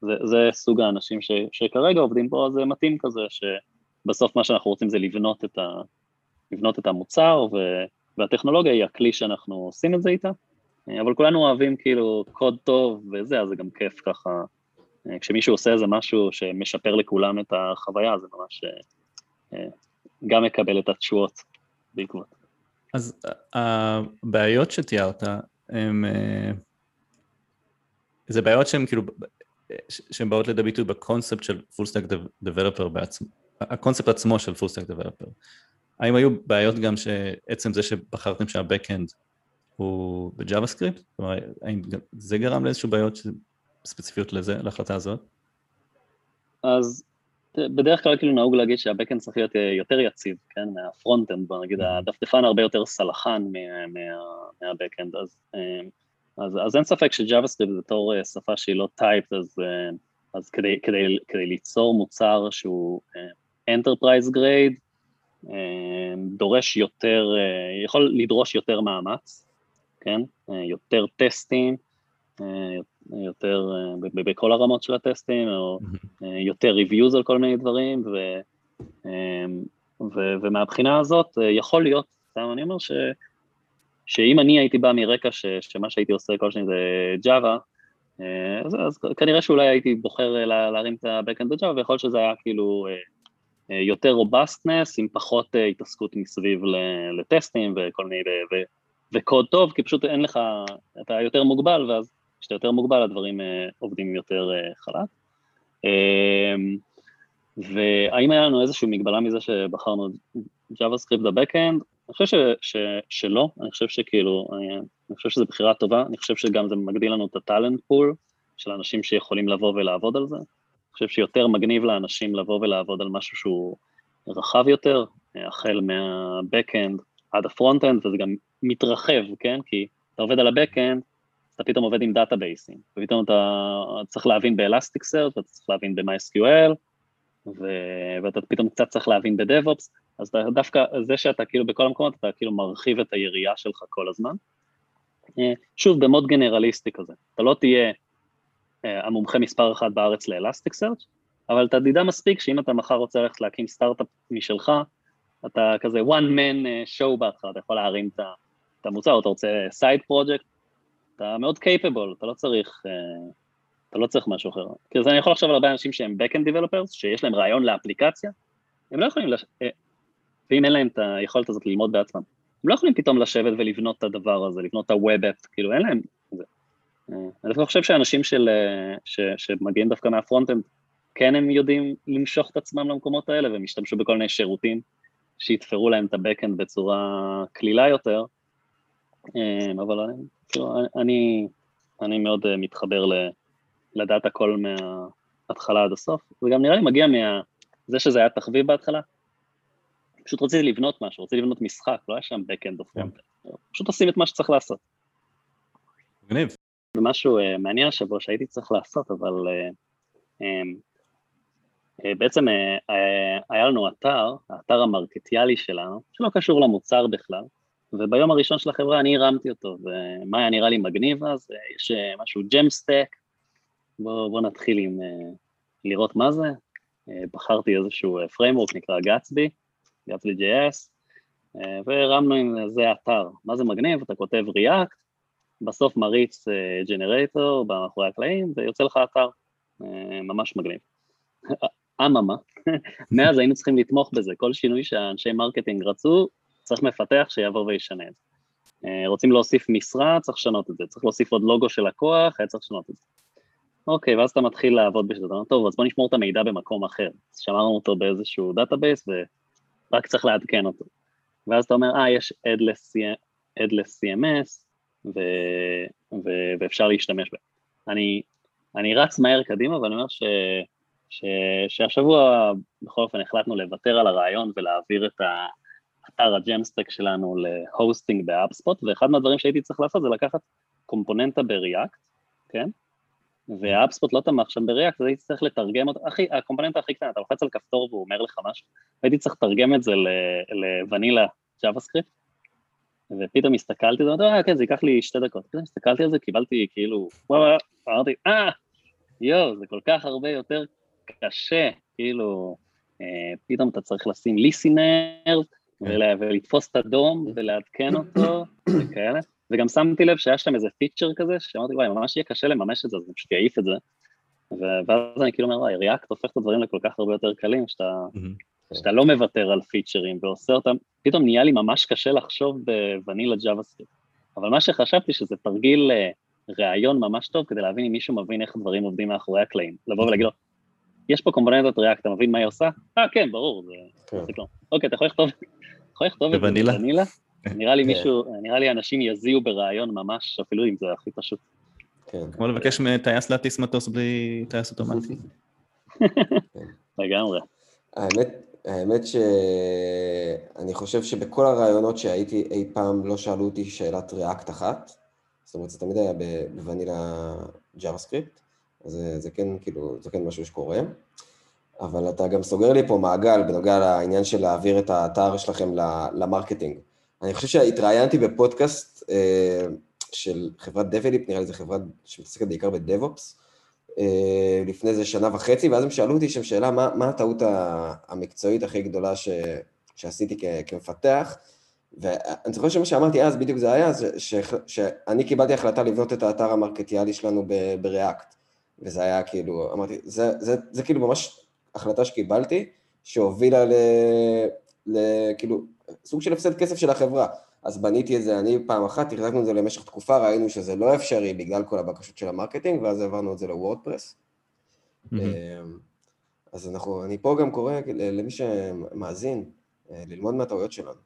זה, זה סוג האנשים ש, שכרגע עובדים פה, זה מתאים כזה, שבסוף מה שאנחנו רוצים זה לבנות את, ה, לבנות את המוצר, ו, והטכנולוגיה היא הכלי שאנחנו עושים את זה איתה. אבל כולנו אוהבים כאילו קוד טוב וזה, אז זה גם כיף ככה, כשמישהו עושה איזה משהו שמשפר לכולם את החוויה, זה ממש אה, גם מקבל את התשואות בעקבות. אז הבעיות שתיארת, הם, אה, זה בעיות שהן כאילו, שהן באות לידי ביטוי בקונספט של full stack developer בעצמו, הקונספט עצמו של full stack developer. האם היו בעיות גם שעצם זה שבחרתם שה backend הוא ב JavaScript? כלומר, האם זה גרם לאיזשהו בעיות ספציפיות לזה, להחלטה הזאת? אז בדרך כלל כאילו נהוג להגיד שה backend צריך להיות יותר יציב, כן, מה frontend, בוא נגיד, הדפדפן הרבה יותר סלחן מה backend, אז, אז, אז אין ספק ש JavaScript בתור אה, שפה שהיא לא typed, אז, אה, אז כדי, כדי, כדי ליצור מוצר שהוא enterprise אה, grade, דורש יותר, יכול לדרוש יותר מאמץ, כן? אה, יותר טסטים, אה, יותר אה, בכל הרמות של הטסטים, או יותר reviews על כל מיני דברים, ו, ו, ומהבחינה הזאת יכול להיות, סתם אני אומר ש, שאם אני הייתי בא מרקע ש, שמה שהייתי עושה כל שני זה Java, אז, אז כנראה שאולי הייתי בוחר לה, להרים את ה-Backend ב-Java, ויכול שזה היה כאילו יותר robust, עם פחות התעסקות מסביב לטסטים וכל מיני, וקוד טוב, כי פשוט אין לך, אתה יותר מוגבל, ואז כשאתה יותר מוגבל הדברים אה, עובדים יותר אה, חלק. אה, והאם היה לנו איזושהי מגבלה מזה שבחרנו JavaScript ב-Backend? אני חושב ש, ש, שלא, אני חושב שכאילו, אני, אני חושב שזו בחירה טובה, אני חושב שגם זה מגדיל לנו את ה talent pool של אנשים שיכולים לבוא ולעבוד על זה. חושב שיותר מגניב לאנשים לבוא ולעבוד על משהו שהוא רחב יותר, החל מה-Backend עד ה front-end, וזה גם מתרחב, כן? כי אתה עובד על ה-Backend, אתה פתאום עובד עם דאטאבייסים, ופתאום אתה צריך להבין ב-Elasticsearch, ואתה צריך להבין ב-MySQL, ו... ואתה פתאום קצת צריך להבין ב-DevOps, אז אתה דווקא, זה שאתה כאילו בכל המקומות, אתה כאילו מרחיב את היריעה שלך כל הזמן. אה, שוב, במוד גנרליסטי כזה, אתה לא תהיה אה, המומחה מספר אחת בארץ ל-Elasticsearch, אבל אתה תדע מספיק שאם אתה מחר רוצה ללכת להקים סטארט-אפ משלך, אתה כזה one man אה, show בהתחלה, אתה יכול להרים את המוצר, או אתה רוצה side project, אתה מאוד capable, אתה לא צריך, אה, אתה לא צריך משהו אחר. כי אני יכול לחשוב על הרבה אנשים שהם backend developers, שיש להם רעיון לאפליקציה, הם לא יכולים, לש... אה, ואם אין להם את היכולת הזאת ללמוד בעצמם, הם לא יכולים פתאום לשבת ולבנות את הדבר הזה, לבנות את ה-web app, כאילו אין להם זה. אני חושב שאנשים של, ש, שמגיעים דווקא מה front-end, כן הם יודעים למשוך את עצמם למקומות האלה, והם ישתמשו בכל מיני שירותים שיתפרו להם את הבקאנד בצורה קלילה יותר, אמ, אבל אני, כאילו, אני, אני מאוד אה, מתחבר לדעת הכל מההתחלה עד הסוף, וגם נראה לי מגיע מזה שזה היה תחביב בהתחלה, פשוט רציתי לבנות משהו, רציתי לבנות משחק, לא היה שם backend או front. פשוט עושים את מה שצריך לעשות. מגניב. ומשהו uh, מעניין השבוע שהייתי צריך לעשות, אבל uh, um, uh, בעצם uh, היה לנו אתר, האתר המרקטיאלי שלנו, שלא קשור למוצר בכלל, וביום הראשון של החברה אני הרמתי אותו, ומה היה נראה לי מגניב אז, יש uh, משהו ג'מסטק, בואו בוא נתחיל עם uh, לראות מה זה, uh, בחרתי איזשהו framework נקרא גאצבי, גאצבי JS, אה, והרמנו עם זה אתר. מה זה מגניב? אתה כותב React, בסוף מריץ ג'נרטור אה, מאחורי הקלעים ויוצא לך אתר. אה, ממש מגניב. אממה, מאז היינו צריכים לתמוך בזה, כל שינוי שאנשי marketing רצו, צריך מפתח שיבוא וישנה את זה. רוצים להוסיף משרה, צריך לשנות את זה, צריך להוסיף עוד לוגו של לקוח, היה צריך לשנות את זה. אוקיי, ואז אתה מתחיל לעבוד בשביל זה, טוב, אז בוא נשמור את המידע במקום אחר. אז שמרנו אותו באיזשהו database ורק צריך לעדכן אותו. ואז אתה אומר, אה, יש Headless CMS, ו, ו, ואפשר להשתמש בהם. אני, אני רץ מהר קדימה, ואני אומר ש, ש, שהשבוע בכל אופן החלטנו לוותר על הרעיון ולהעביר את האתר ה Jamstack שלנו ל hosting ב HubSpot, ואחד מהדברים שהייתי צריך לעשות זה לקחת קומפוננטה ב React, כן? ו HubSpot לא תמך שם ב React, אז הייתי צריך לתרגם אותו, הכי, הקומפוננטה הכי קטנה, אתה לוחץ על כפתור והוא אומר לך משהו, והייתי צריך לתרגם את זה ל vanilla JavaScript, ופתאום הסתכלתי, ואמרתי, אה, כן, זה ייקח לי שתי דקות. פתאום הסתכלתי על זה, קיבלתי כאילו, וואו, אמרתי, אה, יואו, זה כל כך הרבה יותר קשה, כאילו, אה, פתאום אתה צריך לשים listener, ולתפוס את ה DOM ולעדכן אותו, וכאלה. וגם שמתי לב שהיה שם איזה feature כזה, שאמרתי, וואי, ממש יהיה קשה לממש את זה, אז אני פשוט אעיף את זה. ואז אני כאילו אומר, וואי, React הופך את הדברים לכל כך הרבה יותר קלים, שאתה. שאתה לא מוותר על פיצ'רים ועושה אותם, פתאום נהיה לי ממש קשה לחשוב ב vanilla JavaScript. אבל מה שחשבתי שזה תרגיל אה, ראיון ממש טוב כדי להבין אם מישהו מבין איך דברים עובדים מאחורי הקלעים. לבוא ולהגיד לו, יש פה קומפוננטות React, אתה מבין מה היא עושה? אה, כן, ברור, זה... כן. אוקיי, אתה יכול לכתוב את זה בוונילה? נראה לי כן. מישהו, נראה לי אנשים יזיעו בראיון ממש, אפילו אם זה הכי פשוט. כן. כמו לבקש מטייס להטיס מטוס בלי טייס אוטומטי. לגמרי. האמת, האמת שאני חושב שבכל הראיונות שהייתי אי פעם לא שאלו אותי שאלת React אחת, זאת אומרת זה תמיד היה ב vanilla JavaScript, אז זה, זה כן כאילו, זה כן משהו שקורה, אבל אתה גם סוגר לי פה מעגל בנוגע לעניין של להעביר את האתר שלכם ל marketing. אני חושב שהתראיינתי בפודקאסט אה, של חברת Develeap, נראה לי זו חברה שמתעסקת בעיקר ב DevOps, לפני איזה שנה וחצי, ואז הם שאלו אותי שם שאלה, מה, מה הטעות המקצועית הכי גדולה ש, שעשיתי כ, כמפתח, ואני זוכר שמה שאמרתי אז, בדיוק זה היה, זה ש, שאני קיבלתי החלטה לבנות את האתר המרקטינגי שלנו ב React, וזה היה כאילו, אמרתי, זה, זה, זה, זה כאילו ממש החלטה שקיבלתי, שהובילה ל... ל כאילו, סוג של הפסד כסף של החברה. אז בניתי את זה אני פעם אחת, החזקנו את זה למשך תקופה, ראינו שזה לא אפשרי בגלל כל הבקשות של ה marketing, ואז העברנו את זה ל WordPress. Mm-hmm. אז אנחנו, אני פה גם קורא למי שמאזין, אה, ללמוד מהטעויות שלנו.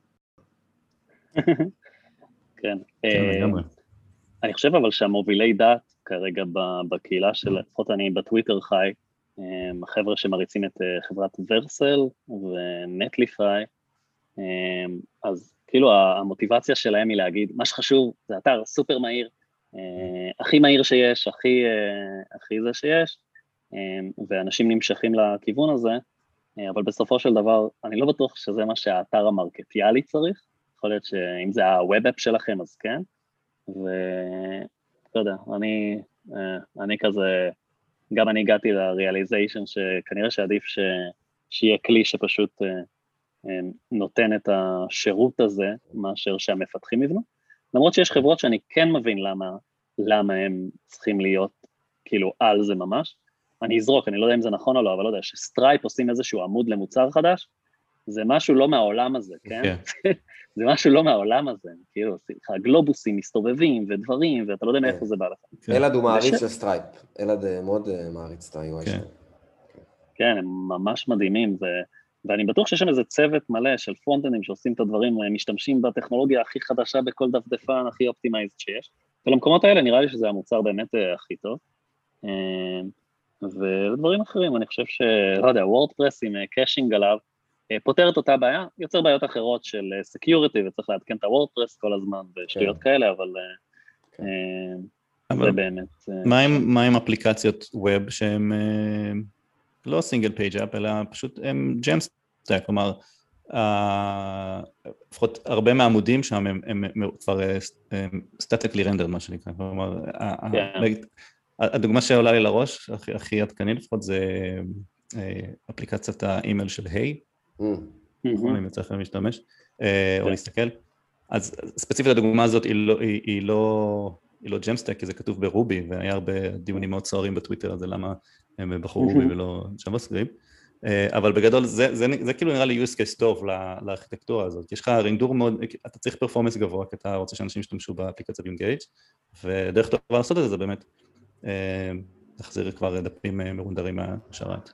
כן. אה, אני חושב אבל שהמובילי דעת כרגע בקהילה של, לפחות אני בטוויטר חי, החבר'ה שמריצים את חברת ורסל ונטליפיי, אמ, אז כאילו המוטיבציה שלהם היא להגיד, מה שחשוב זה אתר סופר מהיר, אה, הכי מהיר שיש, הכי, אה, הכי זה שיש, אמ, ואנשים נמשכים לכיוון הזה, אה, אבל בסופו של דבר אני לא בטוח שזה מה שהאתר המרקטיאלי צריך, יכול להיות שאם זה ה-Web App שלכם אז כן, ולא יודע, אני, אני כזה, גם אני הגעתי ל-realization שכנראה שעדיף ש... שיהיה כלי שפשוט נותן את השירות הזה מאשר שהמפתחים יבנו. למרות שיש חברות שאני כן מבין למה, למה הם צריכים להיות כאילו על זה ממש. אני אזרוק, אני לא יודע אם זה נכון או לא, אבל לא יודע, ש Stripe עושים איזשהו עמוד למוצר חדש, זה משהו לא מהעולם הזה, כן? כן. זה משהו לא מהעולם הזה, כאילו, הגלובוסים מסתובבים ודברים, ואתה לא יודע מאיפה כן. זה בא לך. כן. אלעד הוא מעריץ של Stripe, אלעד אה, מאוד אה, מעריץ את ה-UI שלו. כן, הם ממש מדהימים, ואני בטוח שיש שם איזה צוות מלא של פרונטנדים שעושים את הדברים, משתמשים בטכנולוגיה הכי חדשה בכל דפדפן, הכי optimized שיש, ולמקומות האלה נראה לי שזה המוצר באמת אה, הכי טוב. אה, ודברים אחרים, אני חושב ש... לא יודע, WordPress עם caching אה, עליו, פותר את אותה בעיה, יוצר בעיות אחרות של security וצריך לעדכן את ה WordPress כל הזמן ושטויות כן. כאלה, אבל כן. זה באמת... מה עם אפליקציות web שהן לא single page app, אלא פשוט הם Jamstack, כלומר, לפחות הרבה מהעמודים שם הם, הם, הם כבר statically rendered מה שנקרא, כלומר, כן. הדוגמה שעולה לי לראש, הכי, הכי עדכני לפחות, זה אה, אפליקציית האימייל של היי, mm. נכון, אם יוצא לכם להשתמש, אה, או כן. להסתכל, אז ספציפית הדוגמה הזאת היא לא, היא, היא לא, היא לא ג'מסטק, כי זה כתוב ברובי, והיה הרבה דיונים מאוד סוערים בטוויטר על זה, למה הם בחרו רובי ולא JavaScript. אה, אבל בגדול זה, זה, זה, זה כאילו נראה לי use case טוב לארכיטקטורה הזאת, יש לך רינדור מאוד, אתה צריך פרפורמנס גבוה כי אתה רוצה שאנשים ישתמשו באפליקציה באינגייג' ודרך טובה לעשות את זה זה באמת אה, להחזיר כבר דפים אה, מרונדרים מהשרת.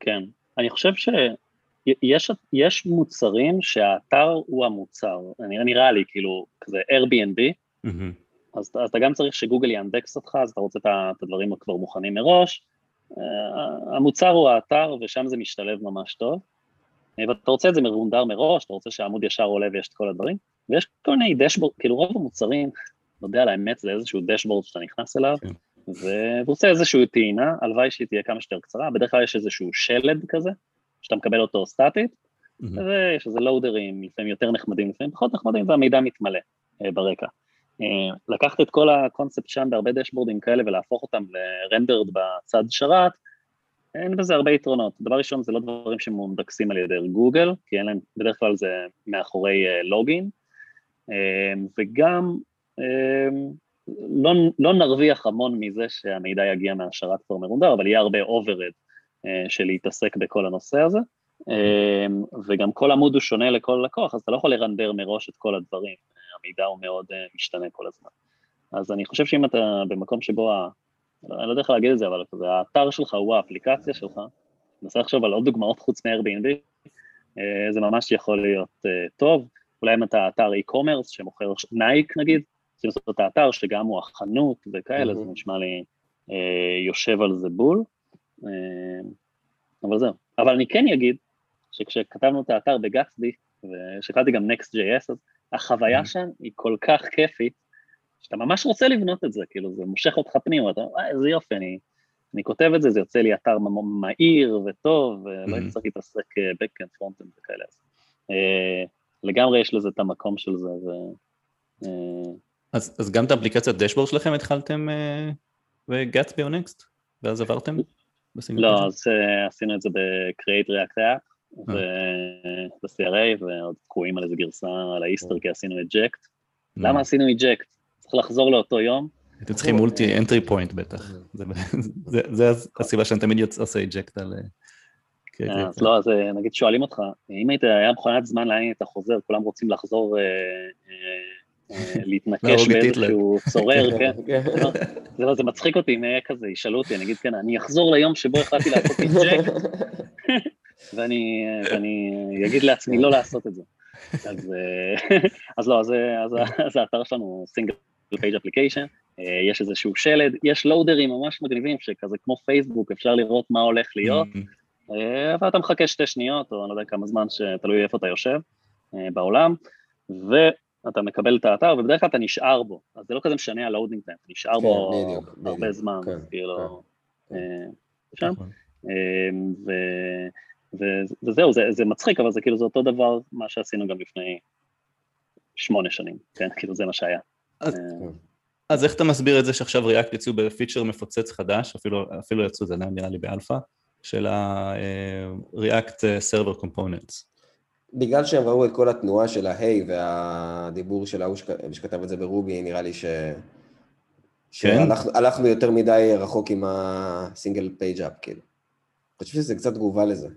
כן, אני חושב שיש מוצרים שהאתר הוא המוצר, נראה לי כאילו כזה Airbnb, mm-hmm. אז, אז אתה גם צריך שגוגל יאנדקס אותך, אז אתה רוצה את הדברים כבר מוכנים מראש, אה, המוצר הוא האתר ושם זה משתלב ממש טוב, אה, ואתה רוצה את זה מרונדר מראש, אתה רוצה שהעמוד ישר עולה ויש את כל הדברים, ויש כל מיני דשבורד, כאילו רוב המוצרים, נודה על האמת, זה איזשהו דשבורד שאתה נכנס אליו, כן. ועושה איזושהי טעינה, הלוואי שהיא תהיה כמה שיותר קצרה, בדרך כלל יש איזשהו שלד כזה, שאתה מקבל אותו סטטית, ויש איזה לואודרים, לפעמים יותר נחמדים, לפעמים פחות נחמדים, והמידע מתמלא אה, ברקע. אה, לקחת את כל הקונספט שם בהרבה דשבורדים כאלה ולהפוך אותם לרנדרד בצד שרת, אין בזה הרבה יתרונות. דבר ראשון, זה לא דברים שמונדקסים על ידי גוגל, כי אין להם, בדרך כלל זה מאחורי login, אה, אה, וגם לא, לא נרוויח המון מזה שהמידע יגיע מהשרת כבר מרונדר, אבל יהיה הרבה overhead של להתעסק בכל הנושא הזה, וגם כל עמוד הוא שונה לכל לקוח, אז אתה לא יכול לרנדר מראש את כל הדברים. המידע הוא מאוד uh, משתנה כל הזמן. אז אני חושב שאם אתה במקום שבו, ה... אני לא יודע איך להגיד את זה, אבל כזה, האתר שלך הוא האפליקציה שלך, אני מנסה לחשוב על עוד דוגמאות חוץ מ-Airbnb, uh, זה ממש יכול להיות uh, טוב. אולי אם אתה אתר e-commerce שמוכר נייק נגיד, צריך לעשות את האתר שגם הוא החנות וכאלה, mm-hmm. זה נשמע לי יושב על זה בול, אבל זהו. אבל אני כן אגיד שכשכתבנו את האתר בגצדי, ושקלתי גם Next.js, אז החוויה mm. שם היא כל כך כיפית, שאתה ממש רוצה לבנות את זה, כאילו זה מושך אותך פנימה, אתה אומר, איזה יופי, אני, אני כותב את זה, זה יוצא לי אתר מהיר וטוב, ולא mm-hmm. צריך להתעסק backend, frontend וכאלה. אה, לגמרי יש לזה את המקום של זה. ו, אה, אז, אז גם את האפליקציית דשבורד שלכם התחלתם אה, בגאטסבי או נקסט, ואז עברתם? לא, אז עשינו את זה ב-Create React App, ב-CRA, ועוד תקועים על איזה גרסה על האיסטר כי עשינו eject. למה עשינו eject? צריך לחזור לאותו יום. אתם צריכים multi entry point בטח, זה הסיבה שאני תמיד עושה eject על... אז לא, אז נגיד שואלים אותך, אם היית, היה מכונת זמן לאן היית חוזר, כולם רוצים לחזור להתנקש באיזשהו צורר, כן? זה מצחיק אותי אם היה כזה, ישאלו אותי, אני אגיד, כן, אני אחזור ליום שבו החלטתי לעשות eject, ואני, ואני אגיד לעצמי לא לעשות את זה. אז, אה, אז לא, אז, אז, אז האתר שלנו single page application, יש איזשהו שלד, יש לואדרים ממש מגניבים שכזה כמו פייסבוק אפשר לראות מה הולך להיות, mm-hmm. אה, ואתה מחכה שתי שניות או אני לא יודע כמה זמן שתלוי איפה אתה יושב אה, בעולם, ואתה מקבל את האתר ובדרך כלל אתה נשאר בו, אז זה לא כזה משנה ה loading time, אתה נשאר כן, בו בדיוק, הרבה בדיוק, זמן, כן, כאילו, כן. שם. ו... וזהו, זה, זה מצחיק, אבל זה כאילו זה אותו דבר מה שעשינו גם לפני שמונה שנים, כן? כאילו זה מה שהיה. אז, אה, אז איך אתה מסביר את זה שעכשיו ריאקט יצאו בפיצ'ר מפוצץ חדש, אפילו, אפילו יצאו, זה עדיין נראה לי באלפא, של ה-React Server Components? בגלל שהם ראו את כל התנועה של ההיי והדיבור של ההוא שכתב את זה ברובי, נראה לי ש... כן? שהלכנו יותר מדי רחוק עם הסינגל פייג' אפ, כאילו. אני חושב שזה קצת תגובה לזה.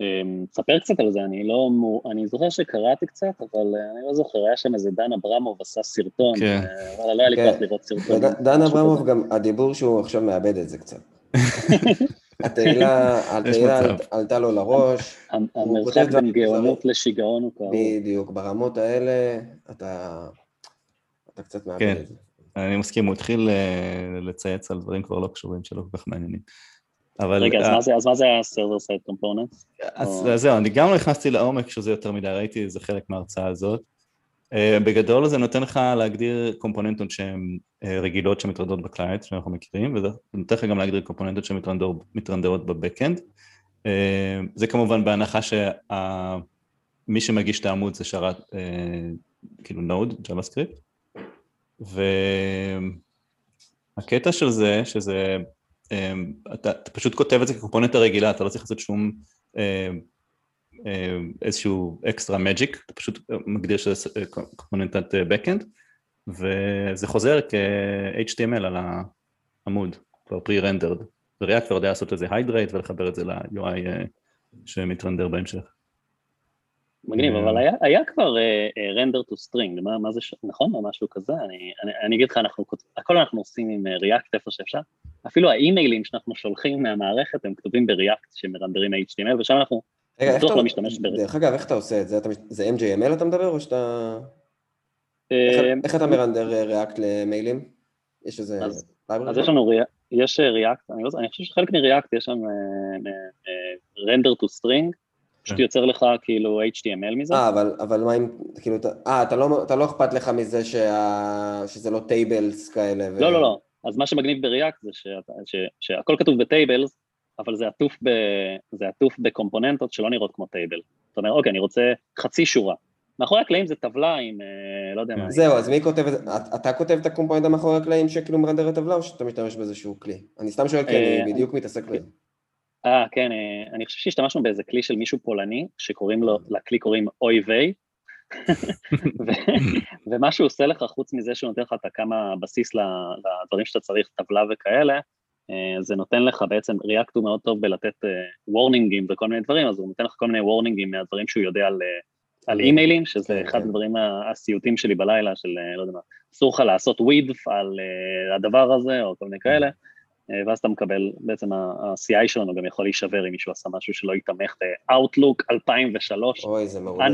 אמ, קצת על זה, אני לא, אני זוכר שקראתי קצת, אבל אה, אני לא זוכר, היה שם איזה דן אברמוב עשה סרטון, כן. אה, אבל לא היה לי כוח כן. לראות סרטון. דן אברמוב גם, הדיבור שהוא עכשיו מאבד את זה קצת. התהילה עלתה לו לראש. המרחק בין גאונות לשיגעון הוא קרוב. בדיוק, ברמות האלה אתה קצת מאבד כן. את זה. אני מסכים, הוא התחיל אה, לצייץ על דברים כבר לא קשורים שלא כל כך מעניינים. אבל... רגע, אז, מה זה, אז מה זה ה-server side components? אז. זהו, אני גם לא נכנסתי לעומק של זה יותר מדי, ראיתי איזה חלק מההרצאה הזאת. Uh, בגדול זה נותן לך להגדיר קומפוננטות שהן uh, רגילות שמתרדות בקליינט, שאנחנו מכירים, וזה נותן לך גם להגדיר קומפוננטות שמתרנדרות בבקאנד. זה כמובן בהנחה שמי שמגיש את העמוד זה שרת, כאילו Node, JavaScript. והקטע של זה, שזה, אתה, אתה פשוט כותב את זה כקומפוננטה רגילה, אתה לא צריך לעשות שום אמ, אמ, איזשהו extra magic, אתה פשוט מגדיר שזה קומפוננטת backend, וזה חוזר כ-HTML על העמוד, כבר pre-rendered, ו React כבר יודע לעשות איזה hydrate ולחבר את זה ל-UI אה, שמתרנדר בהמשך. מגניב, אבל היה, היה כבר render to string, מה, מה זה, נכון? או משהו כזה? אני, אני, אני אגיד לך, אנחנו, הכל אנחנו עושים עם React איפה שאפשר. אפילו האימיילים שאנחנו שולחים מהמערכת הם כתובים ב React שמרנדרים HTML, ושם אנחנו בטוח לא משתמש ב React. דרך אגב, איך אתה עושה את זה? זה MJML אתה מדבר, או שאתה... איך, איך אתה מרנדר React למיילים? יש איזה... אז, אז יש לנו React, יש React, אני, לא, אני חושב שחלק מ React יש שם render to string, פשוט כן. יוצר לך כאילו HTML מזה. אה, אבל, אבל מה אם, כאילו, אה, אתה לא, אתה לא אכפת לך מזה שה, שזה לא tables כאלה? ו... לא, לא, לא. אז מה שמגניב ב React זה ש, שהכל כתוב ב tables, אבל זה עטוף, ב, זה עטוף בקומפוננטות שלא נראות כמו table. זאת אומרת, אוקיי, אני רוצה חצי שורה. מאחורי הקלעים זה טבלה עם, אה, לא יודע מה. זהו, אז מי כותב את זה? אתה כותב את הקומפוננטה מאחורי הקלעים שכאילו מרנדר את הטבלה, או שאתה משתמש באיזשהו כלי? אני סתם שואל כי אני אה, בדיוק מתעסק בזה. אה, כן, אה, אני חושב שהשתמשנו באיזה כלי של מישהו פולני, שקוראים לו, לכלי קוראים אוי ויי, ומה שהוא עושה לך, חוץ מזה שהוא נותן לך את הכמה בסיס לדברים שאתה צריך, טבלה וכאלה, אה, זה נותן לך בעצם, ריאקט הוא מאוד טוב בלתת וורנינגים וכל מיני דברים, אז הוא נותן לך כל מיני וורנינגים מהדברים שהוא יודע על, על אימיילים, שזה כן, אחד כן. הדברים הסיוטים שלי בלילה, של לא יודע מה, אסור לך לעשות ווידף על הדבר הזה, או כל מיני כאלה. אה, ואז אתה מקבל, בעצם ה-CI שלנו גם יכול להישבר אם מישהו עשה משהו שלא יתמך ב-Outlook 2003. אוי, זה מעולה.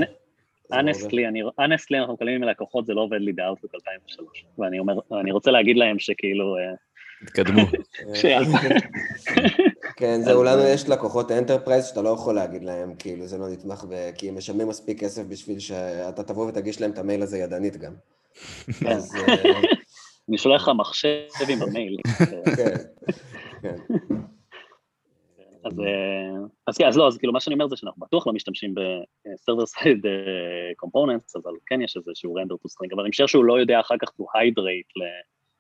honestly, honestly אנחנו מקבלים מלקוחות, זה לא עובד לי ב-Outlook 2003. ואני אומר, אני רוצה להגיד להם שכאילו... אה, תתקדמו. כן, זהו, לנו יש לקוחות enterprise שאתה לא יכול להגיד להם, כאילו, זה לא נתמך, כי הם משלמים מספיק כסף בשביל שאתה תבוא ותגיש להם את המייל הזה ידנית גם. כן. אז אה, אני שולח לך מחשב עם המייל. כן, כן. אז, אה, אז כן, אז לא, אז כאילו מה שאני אומר זה שאנחנו בטוח לא משתמשים ב-server side אה, components, אבל כן יש איזשהו render to string, אבל אני חושב שהוא לא יודע אחר כך to hydrate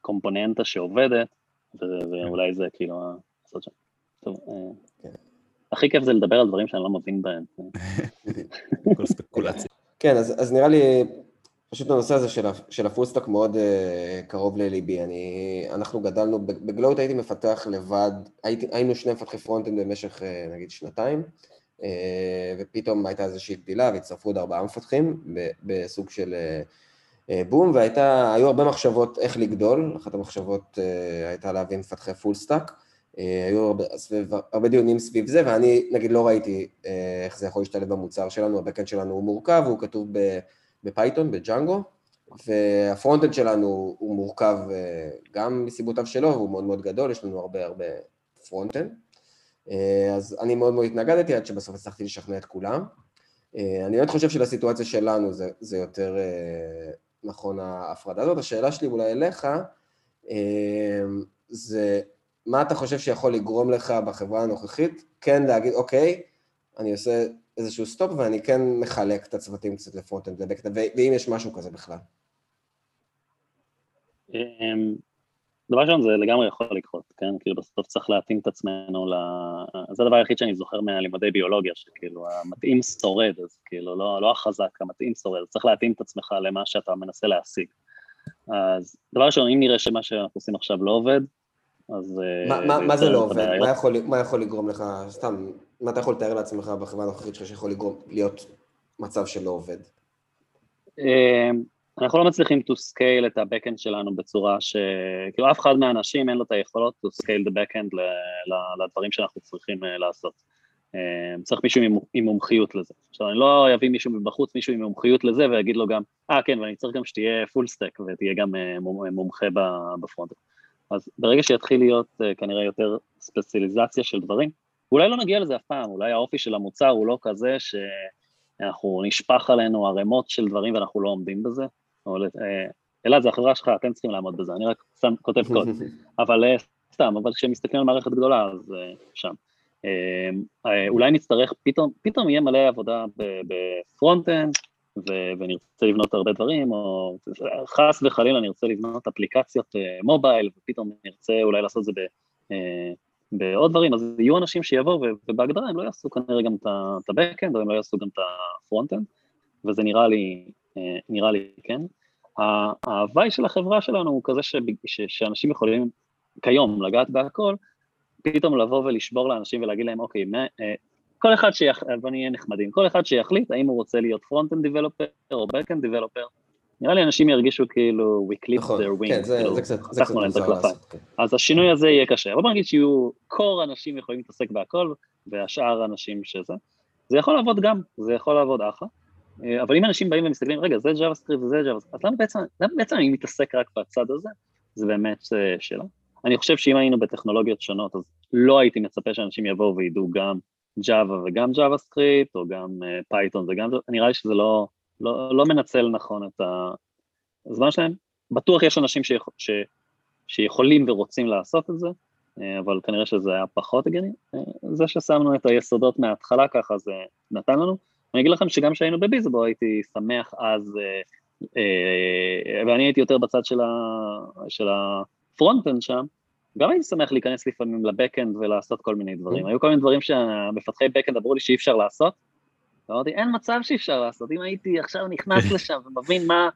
לקומפוננטה שעובדת, ואולי זה כאילו לעשות שם. טוב, אה, כן. הכי כיף זה לדבר על דברים שאני לא מבין בהם. כל ספקולציה. כן, אז נראה לי פשוט הנושא הזה של, של הפולסטק מאוד uh, קרוב לליבי, אני, אנחנו גדלנו, בגלוט הייתי מפתח לבד, הייתי, היינו שני מפתחי פרונטים במשך uh, נגיד שנתיים, uh, ופתאום הייתה איזושהי גדילה והצטרפו עוד ארבעה מפתחים בסוג של uh, בום, והיו הרבה מחשבות איך לגדול, אחת המחשבות uh, הייתה להביא מפתחי full stack, uh, היו הרבה, סביב, הרבה דיונים סביב זה, ואני נגיד לא ראיתי uh, איך זה יכול להשתלב במוצר שלנו, ה backend שלנו הוא מורכב, הוא כתוב ב... ב Python, ב Django, וה frontend שלנו הוא מורכב אה, גם מסיבותיו שלו, והוא מאוד מאוד גדול, יש לנו הרבה הרבה frontend. אה, אז אני מאוד מאוד התנגדתי עד שבסוף הצלחתי לשכנע את כולם. אה, אני באמת חושב שלסיטואציה שלנו זה, זה יותר נכון ההפרדה הזאת. השאלה שלי אולי אליך, זה מה אתה חושב שיכול לגרום לך בחברה הנוכחית כן להגיד, אוקיי, אני עושה איזשהו stop ואני כן מחלק את הצוותים קצת ל front-end ל backend, ואם יש משהו כזה בכלל. אמ, דבר ראשון זה לגמרי יכול לקרות, כן? כאילו בסוף צריך להתאים את עצמנו ל... זה הדבר היחיד שאני זוכר מהלימודי ביולוגיה, שכאילו המתאים שורד, אז כאילו לא, לא החזק, המתאים שורד, צריך להתאים את עצמך למה שאתה מנסה להשיג. אז דבר ראשון, אם נראה שמה שאנחנו עושים עכשיו לא עובד, אז... מה, מה, מה זה לא עובד? מה יכול, מה יכול לגרום לך, סתם, מה אתה יכול לתאר לעצמך בחברה הנוכחית שלך שיכול לגרום, להיות מצב שלא עובד? אמ, אנחנו לא מצליחים to scale את ה-Backend שלנו בצורה ש... כאילו אף אחד מהאנשים אין לו את היכולות to scale the backend לדברים שאנחנו צריכים אה, לעשות. אמ, צריך מישהו עם מומחיות לזה. עכשיו אני לא אביא מישהו מבחוץ, מישהו עם מומחיות לזה ויגיד לו גם, אה ah, כן, ואני צריך גם שתהיה full stack ותהיה גם אה, מומחה ב front. אז ברגע שיתחיל להיות uh, כנראה יותר ספציאליזציה של דברים, אולי לא נגיע לזה אף פעם, אולי האופי של המוצר הוא לא כזה שאנחנו נשפך עלינו ערימות של דברים ואנחנו לא עומדים בזה. אה, אלעד, זה החברה שלך, אתם צריכים לעמוד בזה, אני רק שם, כותב קוד. אבל uh, סתם, אבל כשמסתכלים על מערכת גדולה, אז שם. אולי נצטרך, פתאום, פתאום יהיה מלא עבודה ב front-end, ונרצה לבנות הרבה דברים, או חס וחלילה נרצה לבנות אפליקציות מובייל, ופתאום נרצה אולי לעשות את זה ב, בעוד דברים, אז יהיו אנשים שיבואו, ובהגדרה הם לא יעשו כנראה גם את ה-Backend, או הם לא יעשו גם את ה-Frontend, וזה נראה לי, נראה לי כן. ההוואי של החברה שלנו הוא כזה ש, ש, שאנשים יכולים כיום לגעת בהכל, פתאום לבוא ולשבור לאנשים ולהגיד להם, אוקיי, כל אחד שיחליט, בוא נהיה נחמדים, כל אחד שיחליט האם הוא רוצה להיות front-end developer או back-end developer, נראה לי אנשים ירגישו כאילו we clip נכון, their wings, כן, זה, כאילו, זה קצת, זה קצת מוזר לעשות, כן. אז השינוי הזה יהיה קשה, אבל בוא נגיד שיהיו core אנשים יכולים להתעסק בהכל, והשאר אנשים שזה, זה יכול לעבוד גם, זה יכול לעבוד אחלה, אבל אם אנשים באים ומסתכלים, רגע, זה JavaScript וזה JavaScript, אז למה בעצם, למה בעצם אני מתעסק רק בצד הזה? זה באמת אה, שאלה. אני חושב שאם היינו בטכנולוגיות שונות, אז לא הייתי מצפה שאנשים יבואו וידעו גם Java וגם JavaScript, או גם Python uh, וגם, נראה לי שזה לא, לא, לא מנצל נכון את הזמן שלהם. בטוח יש אנשים שיכ, ש, שיכולים ורוצים לעשות את זה, uh, אבל כנראה שזה היה פחות הגיוני. Uh, זה ששמנו את היסודות מההתחלה ככה, זה נתן לנו. אני אגיד לכם שגם כשהיינו בביזבו הייתי שמח אז, ואני הייתי יותר בצד של, ה, ה frontend שם, גם הייתי שמח להיכנס לפעמים ל backend ולעשות כל מיני דברים. Mm. היו כל מיני דברים שהמפתחי backend אמרו לי שאי אפשר לעשות, ואמרתי, אין מצב שאי אפשר לעשות, אם הייתי עכשיו נכנס לשם ומבין מה,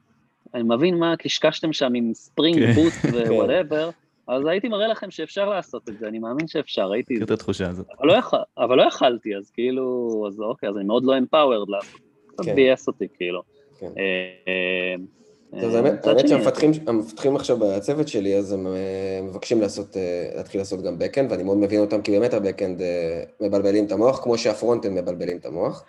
אני מבין מה קשקשתם שם עם Spring Boot ו whatever, אז הייתי מראה לכם שאפשר לעשות את זה, אני מאמין שאפשר, הייתי... את התחושה הזאת. אבל לא יכלתי, אז כאילו, אז אוקיי, אז אני מאוד לא empowered לעשות, קצת ביאס אותי, כאילו. האמת שהמפתחים עכשיו בצוות שלי, אז הם אה, מבקשים לעשות, אה, להתחיל לעשות גם backend, ואני מאוד מבין אותם, כי באמת ה-backend אה, מבלבלים את המוח, כמו שה frontend מבלבלים את המוח.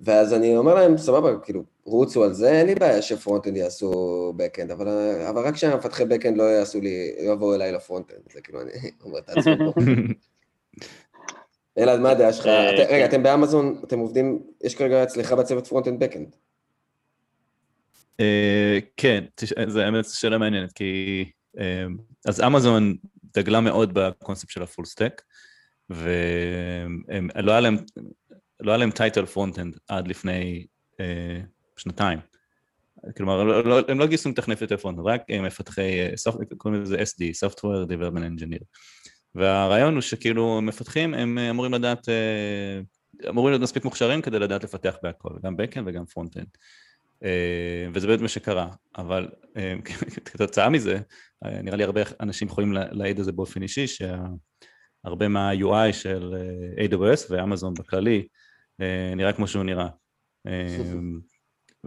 ואז אני אומר להם, סבבה, כאילו, רוצו על זה, אין לי בעיה ש frontend יעשו backend, אבל, אבל רק שהמפתחי backend לא יעשו לי, לא יבואו אליי ל frontend, זה כאילו, אני אומר, תעצרו פה. אלעד, מה הדעה שלך? רגע, אתם באמזון, אתם עובדים, יש כרגע אצלך בצוות frontend backend. אה, כן, זה האמת שאלה מעניינת, כי אה, אז אמזון דגלה מאוד בקונספט של ה full stack, ולא היה להם, לא טייטל frontend עד לפני אה, שנתיים. כלומר, לא, לא, הם לא גייסו יותר front, רק מפתחי, קוראים לזה SDE, Software Development Engineer. והרעיון הוא שכאילו מפתחים, הם אמורים לדעת, אמורים להיות מספיק מוכשרים כדי לדעת לפתח בהכל, גם backend וגם frontend. אה, וזה באמת מה שקרה, אבל אה, כתוצאה מזה, אה, נראה לי הרבה אנשים יכולים להעיד על זה באופן אישי, שהרבה מה-UI של AWS ואמזון בכללי נראה כמו שהוא נראה.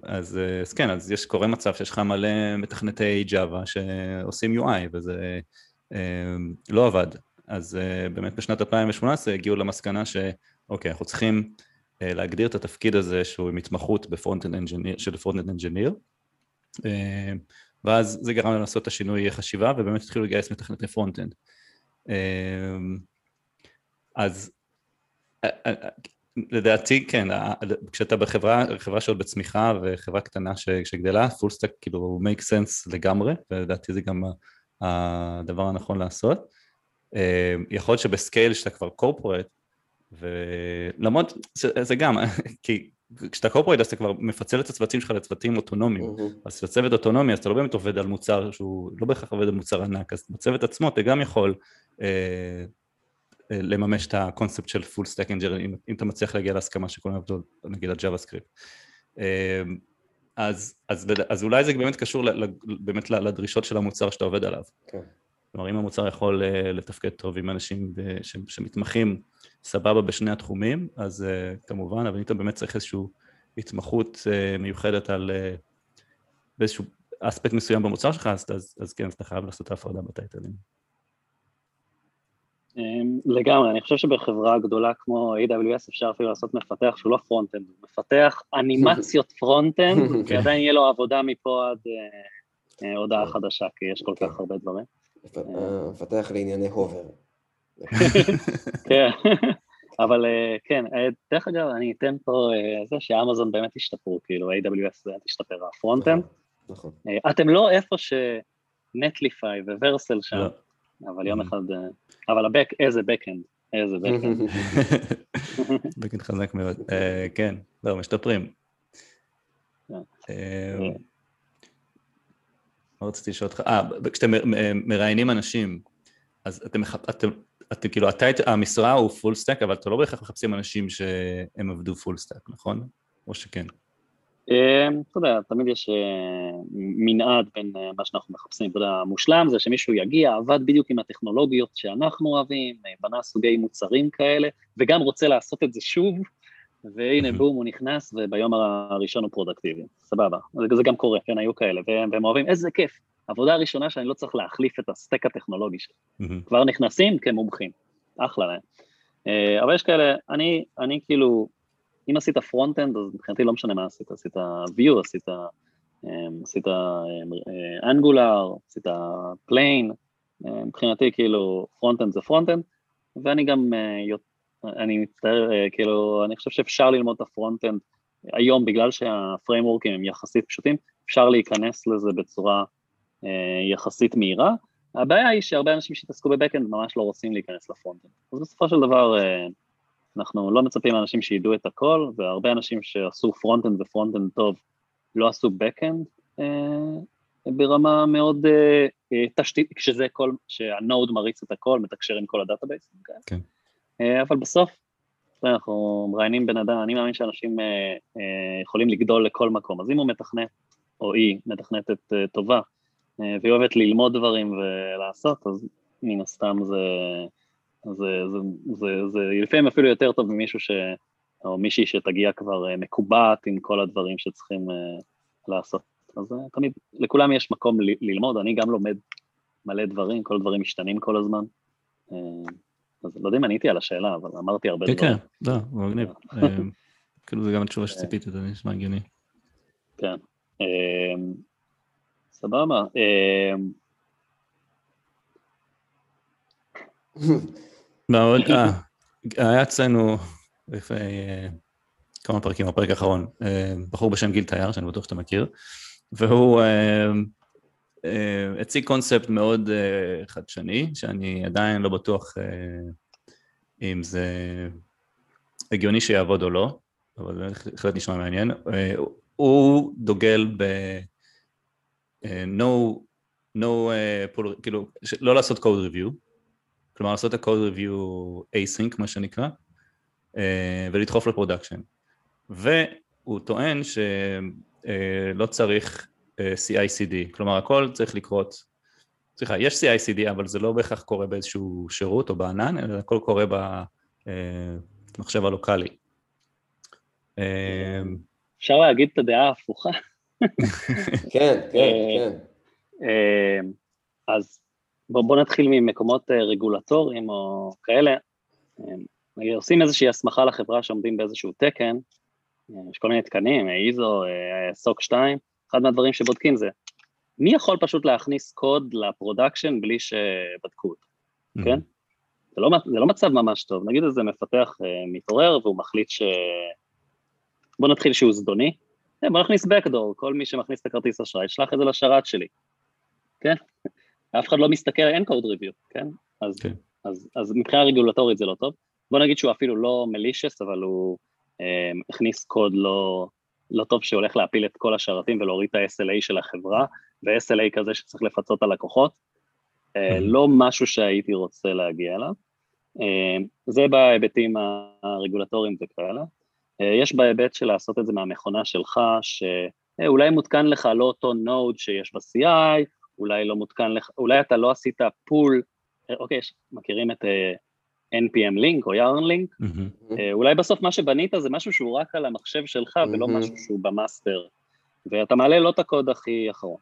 אז, אז כן, אז יש, קורה מצב שיש לך מלא מתכנתי Java שעושים UI וזה לא עבד. אז באמת בשנת 2018 הגיעו למסקנה שאוקיי, אנחנו צריכים להגדיר את התפקיד הזה שהוא עם התמחות של frontend engineer. אה, ואז זה גרם לנו לעשות את השינוי חשיבה ובאמת התחילו לגייס מתכנתי frontend אה, אז לדעתי כן, כשאתה בחברה, חברה שעוד בצמיחה וחברה קטנה שגדלה, full stack כאילו make sense לגמרי ולדעתי זה גם הדבר הנכון לעשות. יכול להיות שב scale שאתה כבר corporate ולמרות, זה, זה גם, כי כשאתה corporate אז אתה כבר מפצל את הצוותים שלך לצוותים אוטונומיים, mm-hmm. אז כשצוות אוטונומי אז אתה לא באמת עובד על מוצר שהוא לא בהכרח עובד על מוצר ענק, אז בצוות עצמו אתה גם יכול אה, אה, לממש את הקונספט של full stack engineer, אם, אם אתה מצליח להגיע להסכמה שכולם עבדו נגיד על JavaScript. אה, אז, אז, אז אולי זה באמת קשור ל, באמת לדרישות של המוצר שאתה עובד עליו. כן. כלומר אם המוצר יכול אה, לתפקד טוב עם אנשים שמתמחים סבבה בשני התחומים, אז uh, כמובן, אבל אם אתה באמת צריך איזושהי התמחות uh, מיוחדת על באיזשהו אספקט מסוים במוצר שלך, אז, אז, אז כן, אז אתה חייב לעשות את ההפרדה בטייטלים. אמ, לגמרי, אני חושב שבחברה גדולה כמו AWS אפשר אפילו לעשות מפתח שהוא לא frontend, הוא מפתח אנימציות frontend, ועדיין יהיה לו עבודה מפה עד... אה, הודעה חדשה, כי יש כל כך הרבה דברים. מפתח לענייני הובר. כן, אבל כן, דרך אגב, אני אתן פה זה שאמזון באמת השתפרו, כאילו AWS באמת השתפר, הפרונט-אנד. נכון. נכון. אתם לא איפה שנטליפיי וורסל שם, לא. אבל יום אחד, אבל הבק, איזה בקאנד. איזה בקאנד. בקאנד חזק מאוד. כן, לא, משתפרים. מה רציתי לשאול אותך? אה, כשאתם מראיינים אנשים, אז אתם, אתם, כאילו, אתה, המשרה הוא full stack, אבל אתם לא בהכרח מחפשים אנשים שהם עבדו full stack, נכון? או שכן? אמ, אתה יודע, תמיד יש אה, מנעד בין אה, מה שאנחנו מחפשים, אתה יודע, המושלם זה שמישהו יגיע, עבד בדיוק עם הטכנולוגיות שאנחנו אוהבים, אה, בנה סוגי מוצרים כאלה, וגם רוצה לעשות את זה שוב, והנה בום, הוא נכנס, וביום הראשון הוא productive, סבבה, זה גם קורה, כן, היו כאלה, והם, והם אוהבים, איזה כיף, עבודה ראשונה שאני לא צריך להחליף את ה stack הטכנולוגי שלי, כבר נכנסים כמומחים, אחלה להם. אבל יש כאלה, אני, אני כאילו, אם עשית frontend, אז מבחינתי לא משנה מה עשית, עשית Vue, עשית, אמ, עשית Angular, אמ, עשית plain, אמ, מבחינתי כאילו frontend זה frontend, ואני גם, אה, אני מצטער, אה, כאילו, אני חושב שאפשר ללמוד את ה frontend היום, בגלל שה frameworkים הם יחסית פשוטים, אפשר להיכנס לזה בצורה אה, יחסית מהירה. הבעיה היא שהרבה אנשים שהתעסקו ב backend ממש לא רוצים להיכנס ל frontend. אז בסופו של דבר, אנחנו לא מצפים לאנשים שידעו את הכל, והרבה אנשים שעשו frontend ו frontend טוב לא עשו אה, ברמה מאוד אה, אה, תשתית, כשזה כל, שה Node מריץ את הכל, מתקשר עם כל ה database. כן. אה, אבל בסוף, אנחנו מראיינים בן אדם, אני מאמין שאנשים אה, אה, יכולים לגדול לכל מקום, אז אם הוא מתכנת, או היא מתכנתת אה, טובה, אה, והיא אוהבת ללמוד דברים ולעשות, אז מן הסתם זה... זה, זה, זה, זה לפעמים אפילו יותר טוב ממישהו ש... או מישהי שתגיע כבר אה, מקובעת עם כל הדברים שצריכים לעשות. אז תמיד, לכולם יש מקום ללמוד, אני גם לומד מלא דברים, כל הדברים משתנים כל הזמן. אז לא יודע אם עניתי על השאלה, אבל אמרתי הרבה כן, דברים. כן, כן, לא, מגניב. כאילו זה גם התשובה שציפיתי, זה נשמע הגיוני. כן. סבבה. מאוד, אה, היה אצלנו לפני אה, כמה פרקים, הפרק האחרון, אה, בחור בשם גיל תייר, שאני בטוח שאתה מכיר, והוא הציג קונספט מאוד חדשני, שאני עדיין לא בטוח אם זה הגיוני שיעבוד או לא, אבל זה בהחלט נשמע מעניין. הוא דוגל ב... no, no, כאילו, לא לעשות code review, כלומר לעשות את ה-code review async מה שנקרא אה, ולדחוף ל production והוא טוען שלא אה, צריך אה, CI/CD כלומר הכל צריך לקרות. סליחה יש CI/CD אבל זה לא בהכרח קורה באיזשהו שירות או בענן אלא הכל קורה במחשב הלוקאלי. אפשר להגיד את הדעה ההפוכה? כן, כן, כן. אז בוא, בוא נתחיל ממקומות אה, רגולטוריים או כאלה. אה, עושים איזושהי הסמכה לחברה שעומדים באיזשהו תקן, אה, יש כל מיני תקנים, איזו, SOC 2, אחד מהדברים שבודקים זה, מי יכול פשוט להכניס קוד ל production בלי שבדקו אותו, mm-hmm. כן? זה לא, זה לא מצב ממש טוב, נגיד איזה מפתח מתעורר והוא מחליט ש... בוא נתחיל שהוא זדוני, בוא נכניס backdoor, כל מי שמכניס את הכרטיס אשראי, שלח את זה לשרת שלי, כן? ואף אחד לא מסתכל, אין code review, כן? אז, כן. אז, אז מבחינה רגולטורית זה לא טוב. בוא נגיד שהוא אפילו לא מלישס, אבל הוא אה, הכניס קוד לא, לא טוב שהולך להפיל את כל השרתים ולהוריד את ה-SLA של החברה, ו-SLA כזה שצריך לפצות על לקוחות. אה, לא משהו שהייתי רוצה להגיע אליו. אה, זה בהיבטים הרגולטוריים וכאלה. אה, יש בהיבט של לעשות את זה מהמכונה שלך, שאולי מותקן לך לא אותו נוד שיש ב-CI, אולי לא מותקן לך, אולי אתה לא עשית pull, אוקיי, מכירים את NPM link או Yarn link, mm-hmm. uh, אולי בסוף מה שבנית זה משהו שהוא רק על המחשב שלך mm-hmm. ולא משהו שהוא ב master, ואתה מעלה לא את הקוד הכי אחרון.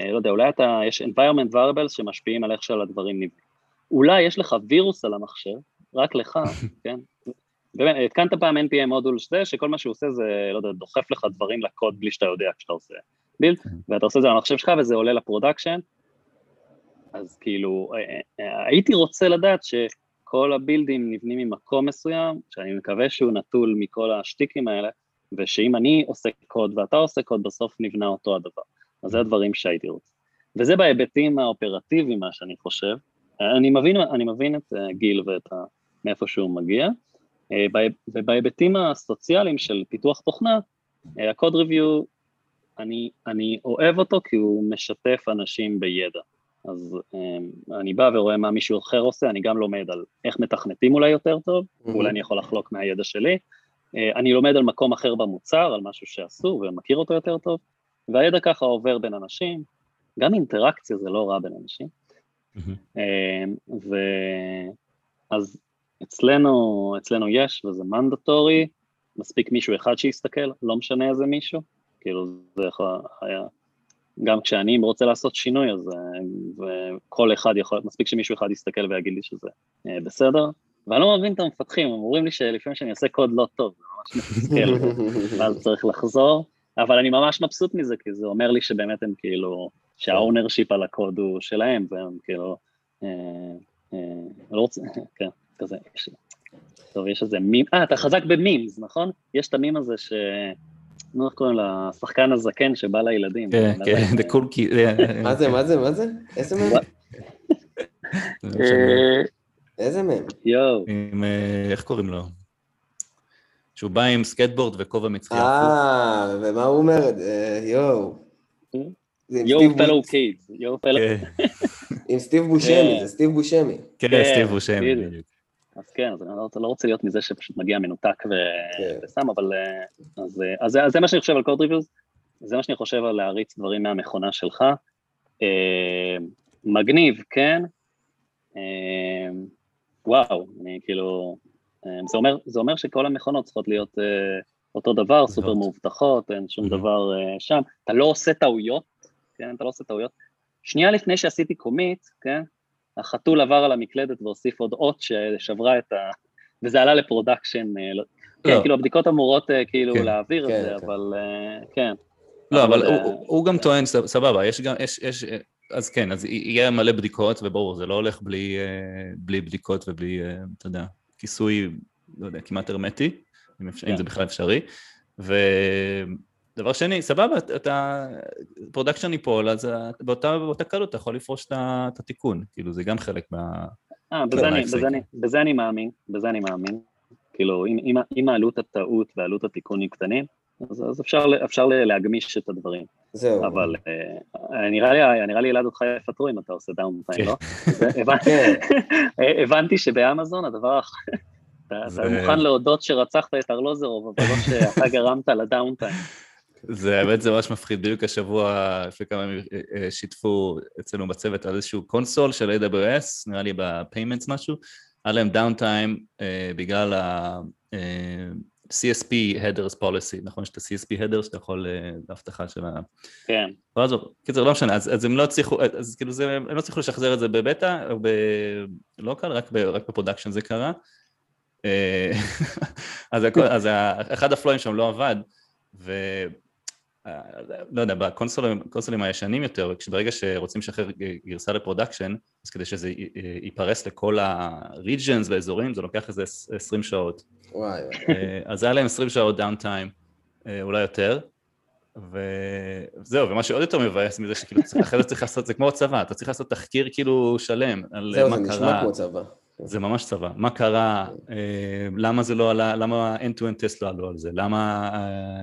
Uh, לא יודע, אולי אתה, יש environment variables שמשפיעים על איך שעל הדברים נבנים. אולי יש לך וירוס על המחשב, רק לך, כן? באמת, התקנת פעם NPM module שזה, שכל מה שהוא עושה זה, לא יודע, דוחף לך דברים לקוד בלי שאתה יודע כשאתה עושה build, ואתה עושה את זה על המחשב שלך וזה עולה ל production, אז כאילו, הייתי רוצה לדעת שכל הבילדים נבנים ממקום מסוים, שאני מקווה שהוא נטול מכל השטיקים האלה, ושאם אני עושה קוד ואתה עושה קוד, בסוף נבנה אותו הדבר. אז זה הדברים שהייתי רוצה. וזה בהיבטים האופרטיביים, מה שאני חושב. אני מבין, אני מבין את אה, גיל ואת ה, מאיפה שהוא מגיע, אה, ובהיבטים הסוציאליים של פיתוח תוכנה, ה-code אה, review, אני, אני אוהב אותו כי הוא משתף אנשים בידע. אז אני בא ורואה מה מישהו אחר עושה, אני גם לומד על איך מתכנתים אולי יותר טוב, mm-hmm. אולי אני יכול לחלוק מהידע שלי, אני לומד על מקום אחר במוצר, על משהו שעשו ומכיר אותו יותר טוב, והידע ככה עובר בין אנשים, גם אינטראקציה זה לא רע בין אנשים. Mm-hmm. ואז אצלנו, אצלנו יש, וזה מנדטורי, מספיק מישהו אחד שיסתכל, לא משנה איזה מישהו, כאילו זה היה, גם כשאני רוצה לעשות שינוי, אז וכל אחד יכול, מספיק שמישהו אחד יסתכל ויגיד לי שזה אה, בסדר, ואני לא מבין את המפתחים, הם אומרים לי שלפעמים שאני עושה קוד לא טוב, זה ממש מתסכל, ואז צריך לחזור, אבל אני ממש מבסוט מזה, כי זה אומר לי שבאמת הם כאילו, שה ownership על הקוד הוא שלהם, והם כאילו, אה, אה, לא רוצה, כן, כזה, טוב, יש איזה מים, אה, אתה חזק במימס, נכון? יש את המים הזה ש... נו, איך קוראים לשחקן הזקן שבא לילדים. כן, כן, the cool kid. מה זה, מה זה, מה זה? איזה מהם? איזה מהם? יואו. איך קוראים לו? שהוא בא עם סקטבורד וכובע מצחייה. אה, ומה הוא אומר? אה, יואו. יואו פלו קידס, יואו פלו. עם סטיב בושמי, כן. זה סטיב בושמי. כן, סטיב בושמי. אז כן, אז אני לא, לא רוצה להיות מזה שפשוט מגיע מנותק ו... כן. ושם, אבל... אה, אז, אה, אז, אז זה מה שאני חושב על קוד ריוויוז, זה מה שאני חושב על להריץ דברים מהמכונה שלך. אה, מגניב, כן. אה, וואו, אני כאילו... אה, זה, אומר, זה אומר שכל המכונות צריכות להיות אה, אותו דבר, סופר מאובטחות, אין שום דבר אה, שם. אתה לא עושה טעויות, כן? אתה לא עושה טעויות. שנייה לפני שעשיתי commit, כן? החתול עבר על המקלדת והוסיף עוד אות ששברה את ה... וזה עלה ל production, אה, לא... כן, לא. כאילו הבדיקות אמורות אה, כאילו כן, להעביר כן, את זה, כן. אבל אה, כן. לא, אבל, אבל הוא, הוא גם טוען, סבבה, יש גם, יש, יש, אז כן, אז יהיה מלא בדיקות, וברור, זה לא הולך בלי, בלי בדיקות ובלי, אתה יודע, כיסוי, לא יודע, כמעט הרמטי, אם, אפשר, אם זה בכלל אפשרי, ו... דבר שני, סבבה, אתה production ייפול, אז באותה, באותה קלות אתה יכול לפרוס את התיקון, כאילו זה גם חלק מה... אה, בזה, אני, בזה, אני, בזה אני מאמין, בזה אני מאמין. כאילו, אם, אם, אם העלות הטעות ועלות התיקון היא קטנים, אז, אז אפשר, אפשר להגמיש את הדברים. זהו. אבל אה, נראה לי, נראה לי ילד אותך יפטרו אם אתה עושה downtime, לא? כן. הבנתי שבאמזון הדבר אתה מוכן להודות שרצחת את ארלוזרוב, אבל לא שאתה גרמת לדאונטיים. זה האמת זה ממש מפחיד, בדיוק השבוע לפני כמה ימים אה, אה, שיתפו אצלנו בצוות על איזשהו קונסול של AWS, נראה לי ב-payments משהו, היה להם דאונטיים אה, בגלל ה-CSP headers policy, נכון? יש את ה-CSP headers שאתה יכול, להבטחה של ה... כן. ואז, קיצר, לא משנה, אז, אז הם לא הצליחו, אז כאילו זה, הם לא הצליחו לשחזר את זה בבטא, או ב local, רק, ב, רק ב production זה קרה. אז, הכל, אז אחד הפלואים שם לא עבד, ו... לא יודע, בקונסולים הישנים יותר, ברגע שרוצים לשחרר גרסה ל production, אז כדי שזה ייפרס לכל ה-regions והאזורים, זה לוקח איזה 20 שעות. וואי. אה, אז היה להם 20 שעות downtime, אה, אולי יותר, וזהו, ומה שעוד יותר מבאס מזה שכאילו אחרי זה צריך לעשות, זה כמו צבא, אתה צריך לעשות תחקיר כאילו שלם על מה קרה. זהו, זה נשמע כמו צבא. זה ממש צבא. מה קרה, אה, למה זה לא עלה, למה end-to-end test לא עלו על זה, למה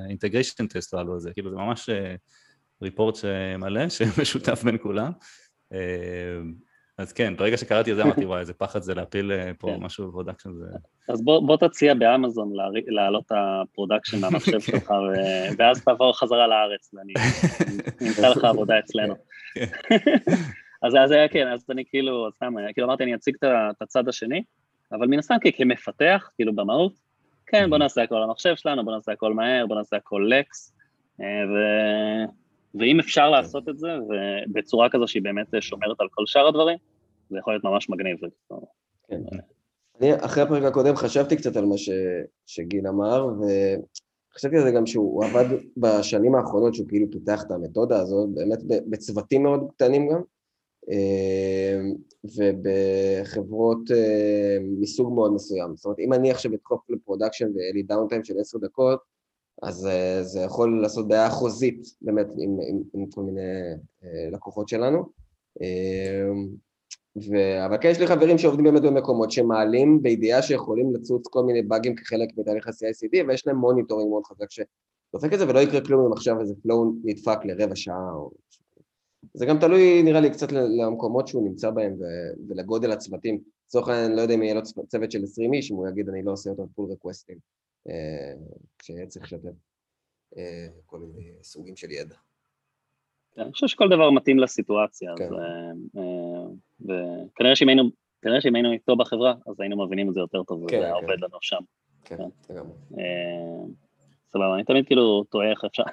integration test לא עלו על זה, כאילו זה ממש report מלא, שמשותף בין כולם. אז כן, ברגע שקראתי את זה אמרתי, וואי, איזה פחד זה להפיל פה כן. משהו ב production. זה... אז בוא, בוא תציע באמזון להעלות את ה production מהמחשב שלך, ואז תעבור חזרה לארץ, ואני אמצא לך עבודה אצלנו. כן. אז, אז היה כן, אז אני כאילו, סתם, כאילו אמרתי, אני אציג את הצד השני, אבל מן הסתם כמפתח, כאילו במהות, כן, בוא נעשה הכל המחשב שלנו, בוא נעשה הכל מהר, בוא נעשה הכל לקס, אה, ו... ואם אפשר לעשות את זה, ובצורה כזו שהיא באמת שומרת על כל שאר הדברים, זה יכול להיות ממש מגניב. כן. אני אחרי הפרק הקודם חשבתי קצת על מה ש... שגיל אמר, חשבתי על זה גם שהוא עבד בשנים האחרונות, שהוא כאילו פיתח את המתודה הזאת, באמת בצוותים מאוד קטנים גם, ובחברות אה, מסוג מאוד מסוים. זאת אומרת, אם אני עכשיו אדחוף ל production ויהיה לי downtime של עשר דקות, אז אה, זה יכול לעשות בעיה חוזית באמת עם, עם, עם כל מיני לקוחות שלנו. ו... אבל כן יש לי חברים שעובדים באמת במקומות שמעלים בידיעה שיכולים לצוץ כל מיני באגים כחלק מתהליך ה-CICD ויש להם monitoring מאוד חזק שדופק את זה ולא יקרה כלום אם עכשיו איזה flow נדפק לרבע שעה או... זה גם תלוי נראה לי קצת למקומות שהוא נמצא בהם. ולגודל הצוותים. לצורך העניין לא יודע אם יהיה לו צוות של 20 איש, אם הוא יגיד אני לא עושה יותר פול רקווסטים אה, כשיהיה צריך לשתף אה, כל מיני סוגים של ידע. כן, אני חושב שכל דבר מתאים לסיטואציה, כן. אז, אה, אה, וכנראה שאם היינו, כנראה שאם היינו איתו בחברה, אז היינו מבינים את זה יותר טוב, כן, וזה כן. עובד לנו שם. כן. לגמרי. סבבה, אני תמיד כאילו תוהה איך אפשר,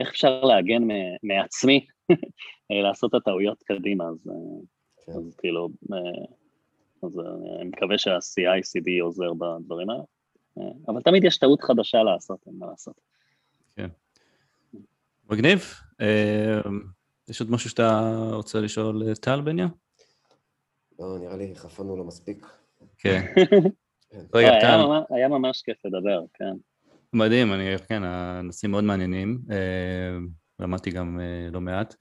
איך אפשר להגן מעצמי לעשות את הטעויות קדימה, אז, כן. אז כאילו, אז אני מקווה שה-CI/CD עוזר בדברים האלה, אבל תמיד יש טעות חדשה לעשות, אין מה לעשות. כן. מגניב. אה, יש עוד משהו שאתה רוצה לשאול אה, טל בניה? לא, נראה לי חפרנו לו מספיק. כן. כן. לא, היה ממש כיף לדבר, כן. מדהים, אני, כן, הנושאים מאוד מעניינים, אה, למדתי גם לא מעט.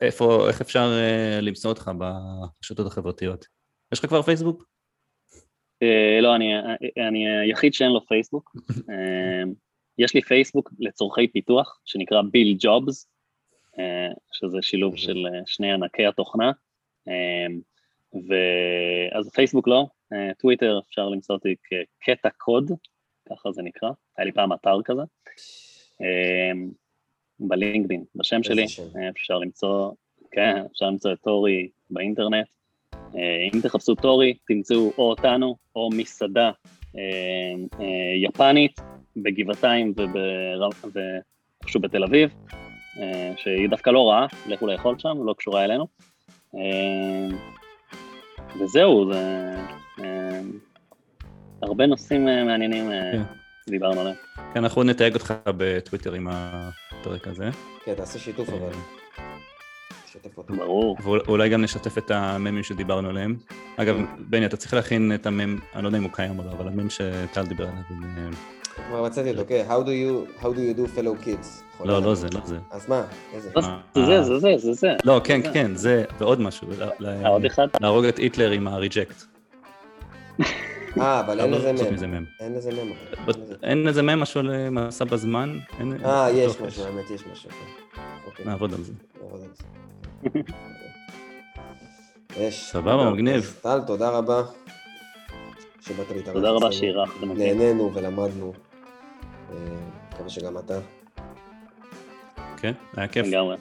איפה, איך אפשר למצוא אותך ברשתות החברתיות? יש לך כבר פייסבוק? לא, אני היחיד שאין לו פייסבוק. יש לי פייסבוק לצורכי פיתוח, שנקרא ביל ג'ובס, אה, שזה שילוב אוקיי. של אה, שני ענקי התוכנה, אה, ואז פייסבוק לא, טוויטר אפשר למצוא אותי כקטע קוד, ככה זה נקרא, היה לי פעם אתר כזה, בלינקדאין, בשם שלי, אפשר למצוא, כן, אפשר למצוא את טורי באינטרנט, אם תחפשו טורי, תמצאו או אותנו או מסעדה יפנית, בגבעתיים ואיפשהו בתל אביב, אה, שהיא דווקא לא רעה, לכו לאכול שם, לא קשורה אלינו. אה, וזהו, זה אה, הרבה נושאים מעניינים כן. דיברנו עליהם. כן, אנחנו נתייג אותך בטוויטר עם הפרק הזה. כן, תעשה שיתוף אבל. ברור. ואולי גם נשתף את הממים שדיברנו עליהם. אגב, בני, אתה צריך להכין את המם, אני לא יודע אם הוא קיים או לא, אבל המם שטל דיבר עליו. כבר מצאתי אותו, כן, How do you, how do you do fellow kids? לא, לא זה, לא זה. אז מה? איזה? זה, זה, זה, זה, זה. לא, כן, כן, זה, ועוד משהו. עוד אחד? להרוג את היטלר עם הריג'קט. אה, אבל אין לזה מם. אין לזה מם. אין לזה מם משהו למסע בזמן? אה, יש משהו, האמת יש משהו. אוקיי. נעבוד על זה. נעבוד על זה. יש. סבבה, מגניב. טל, תודה רבה. שבאת להתארח. תודה רבה שאירחתם אותי. נהנינו ולמדנו. אה, מקווה שגם אתה. כן, היה כיף. לגמרי.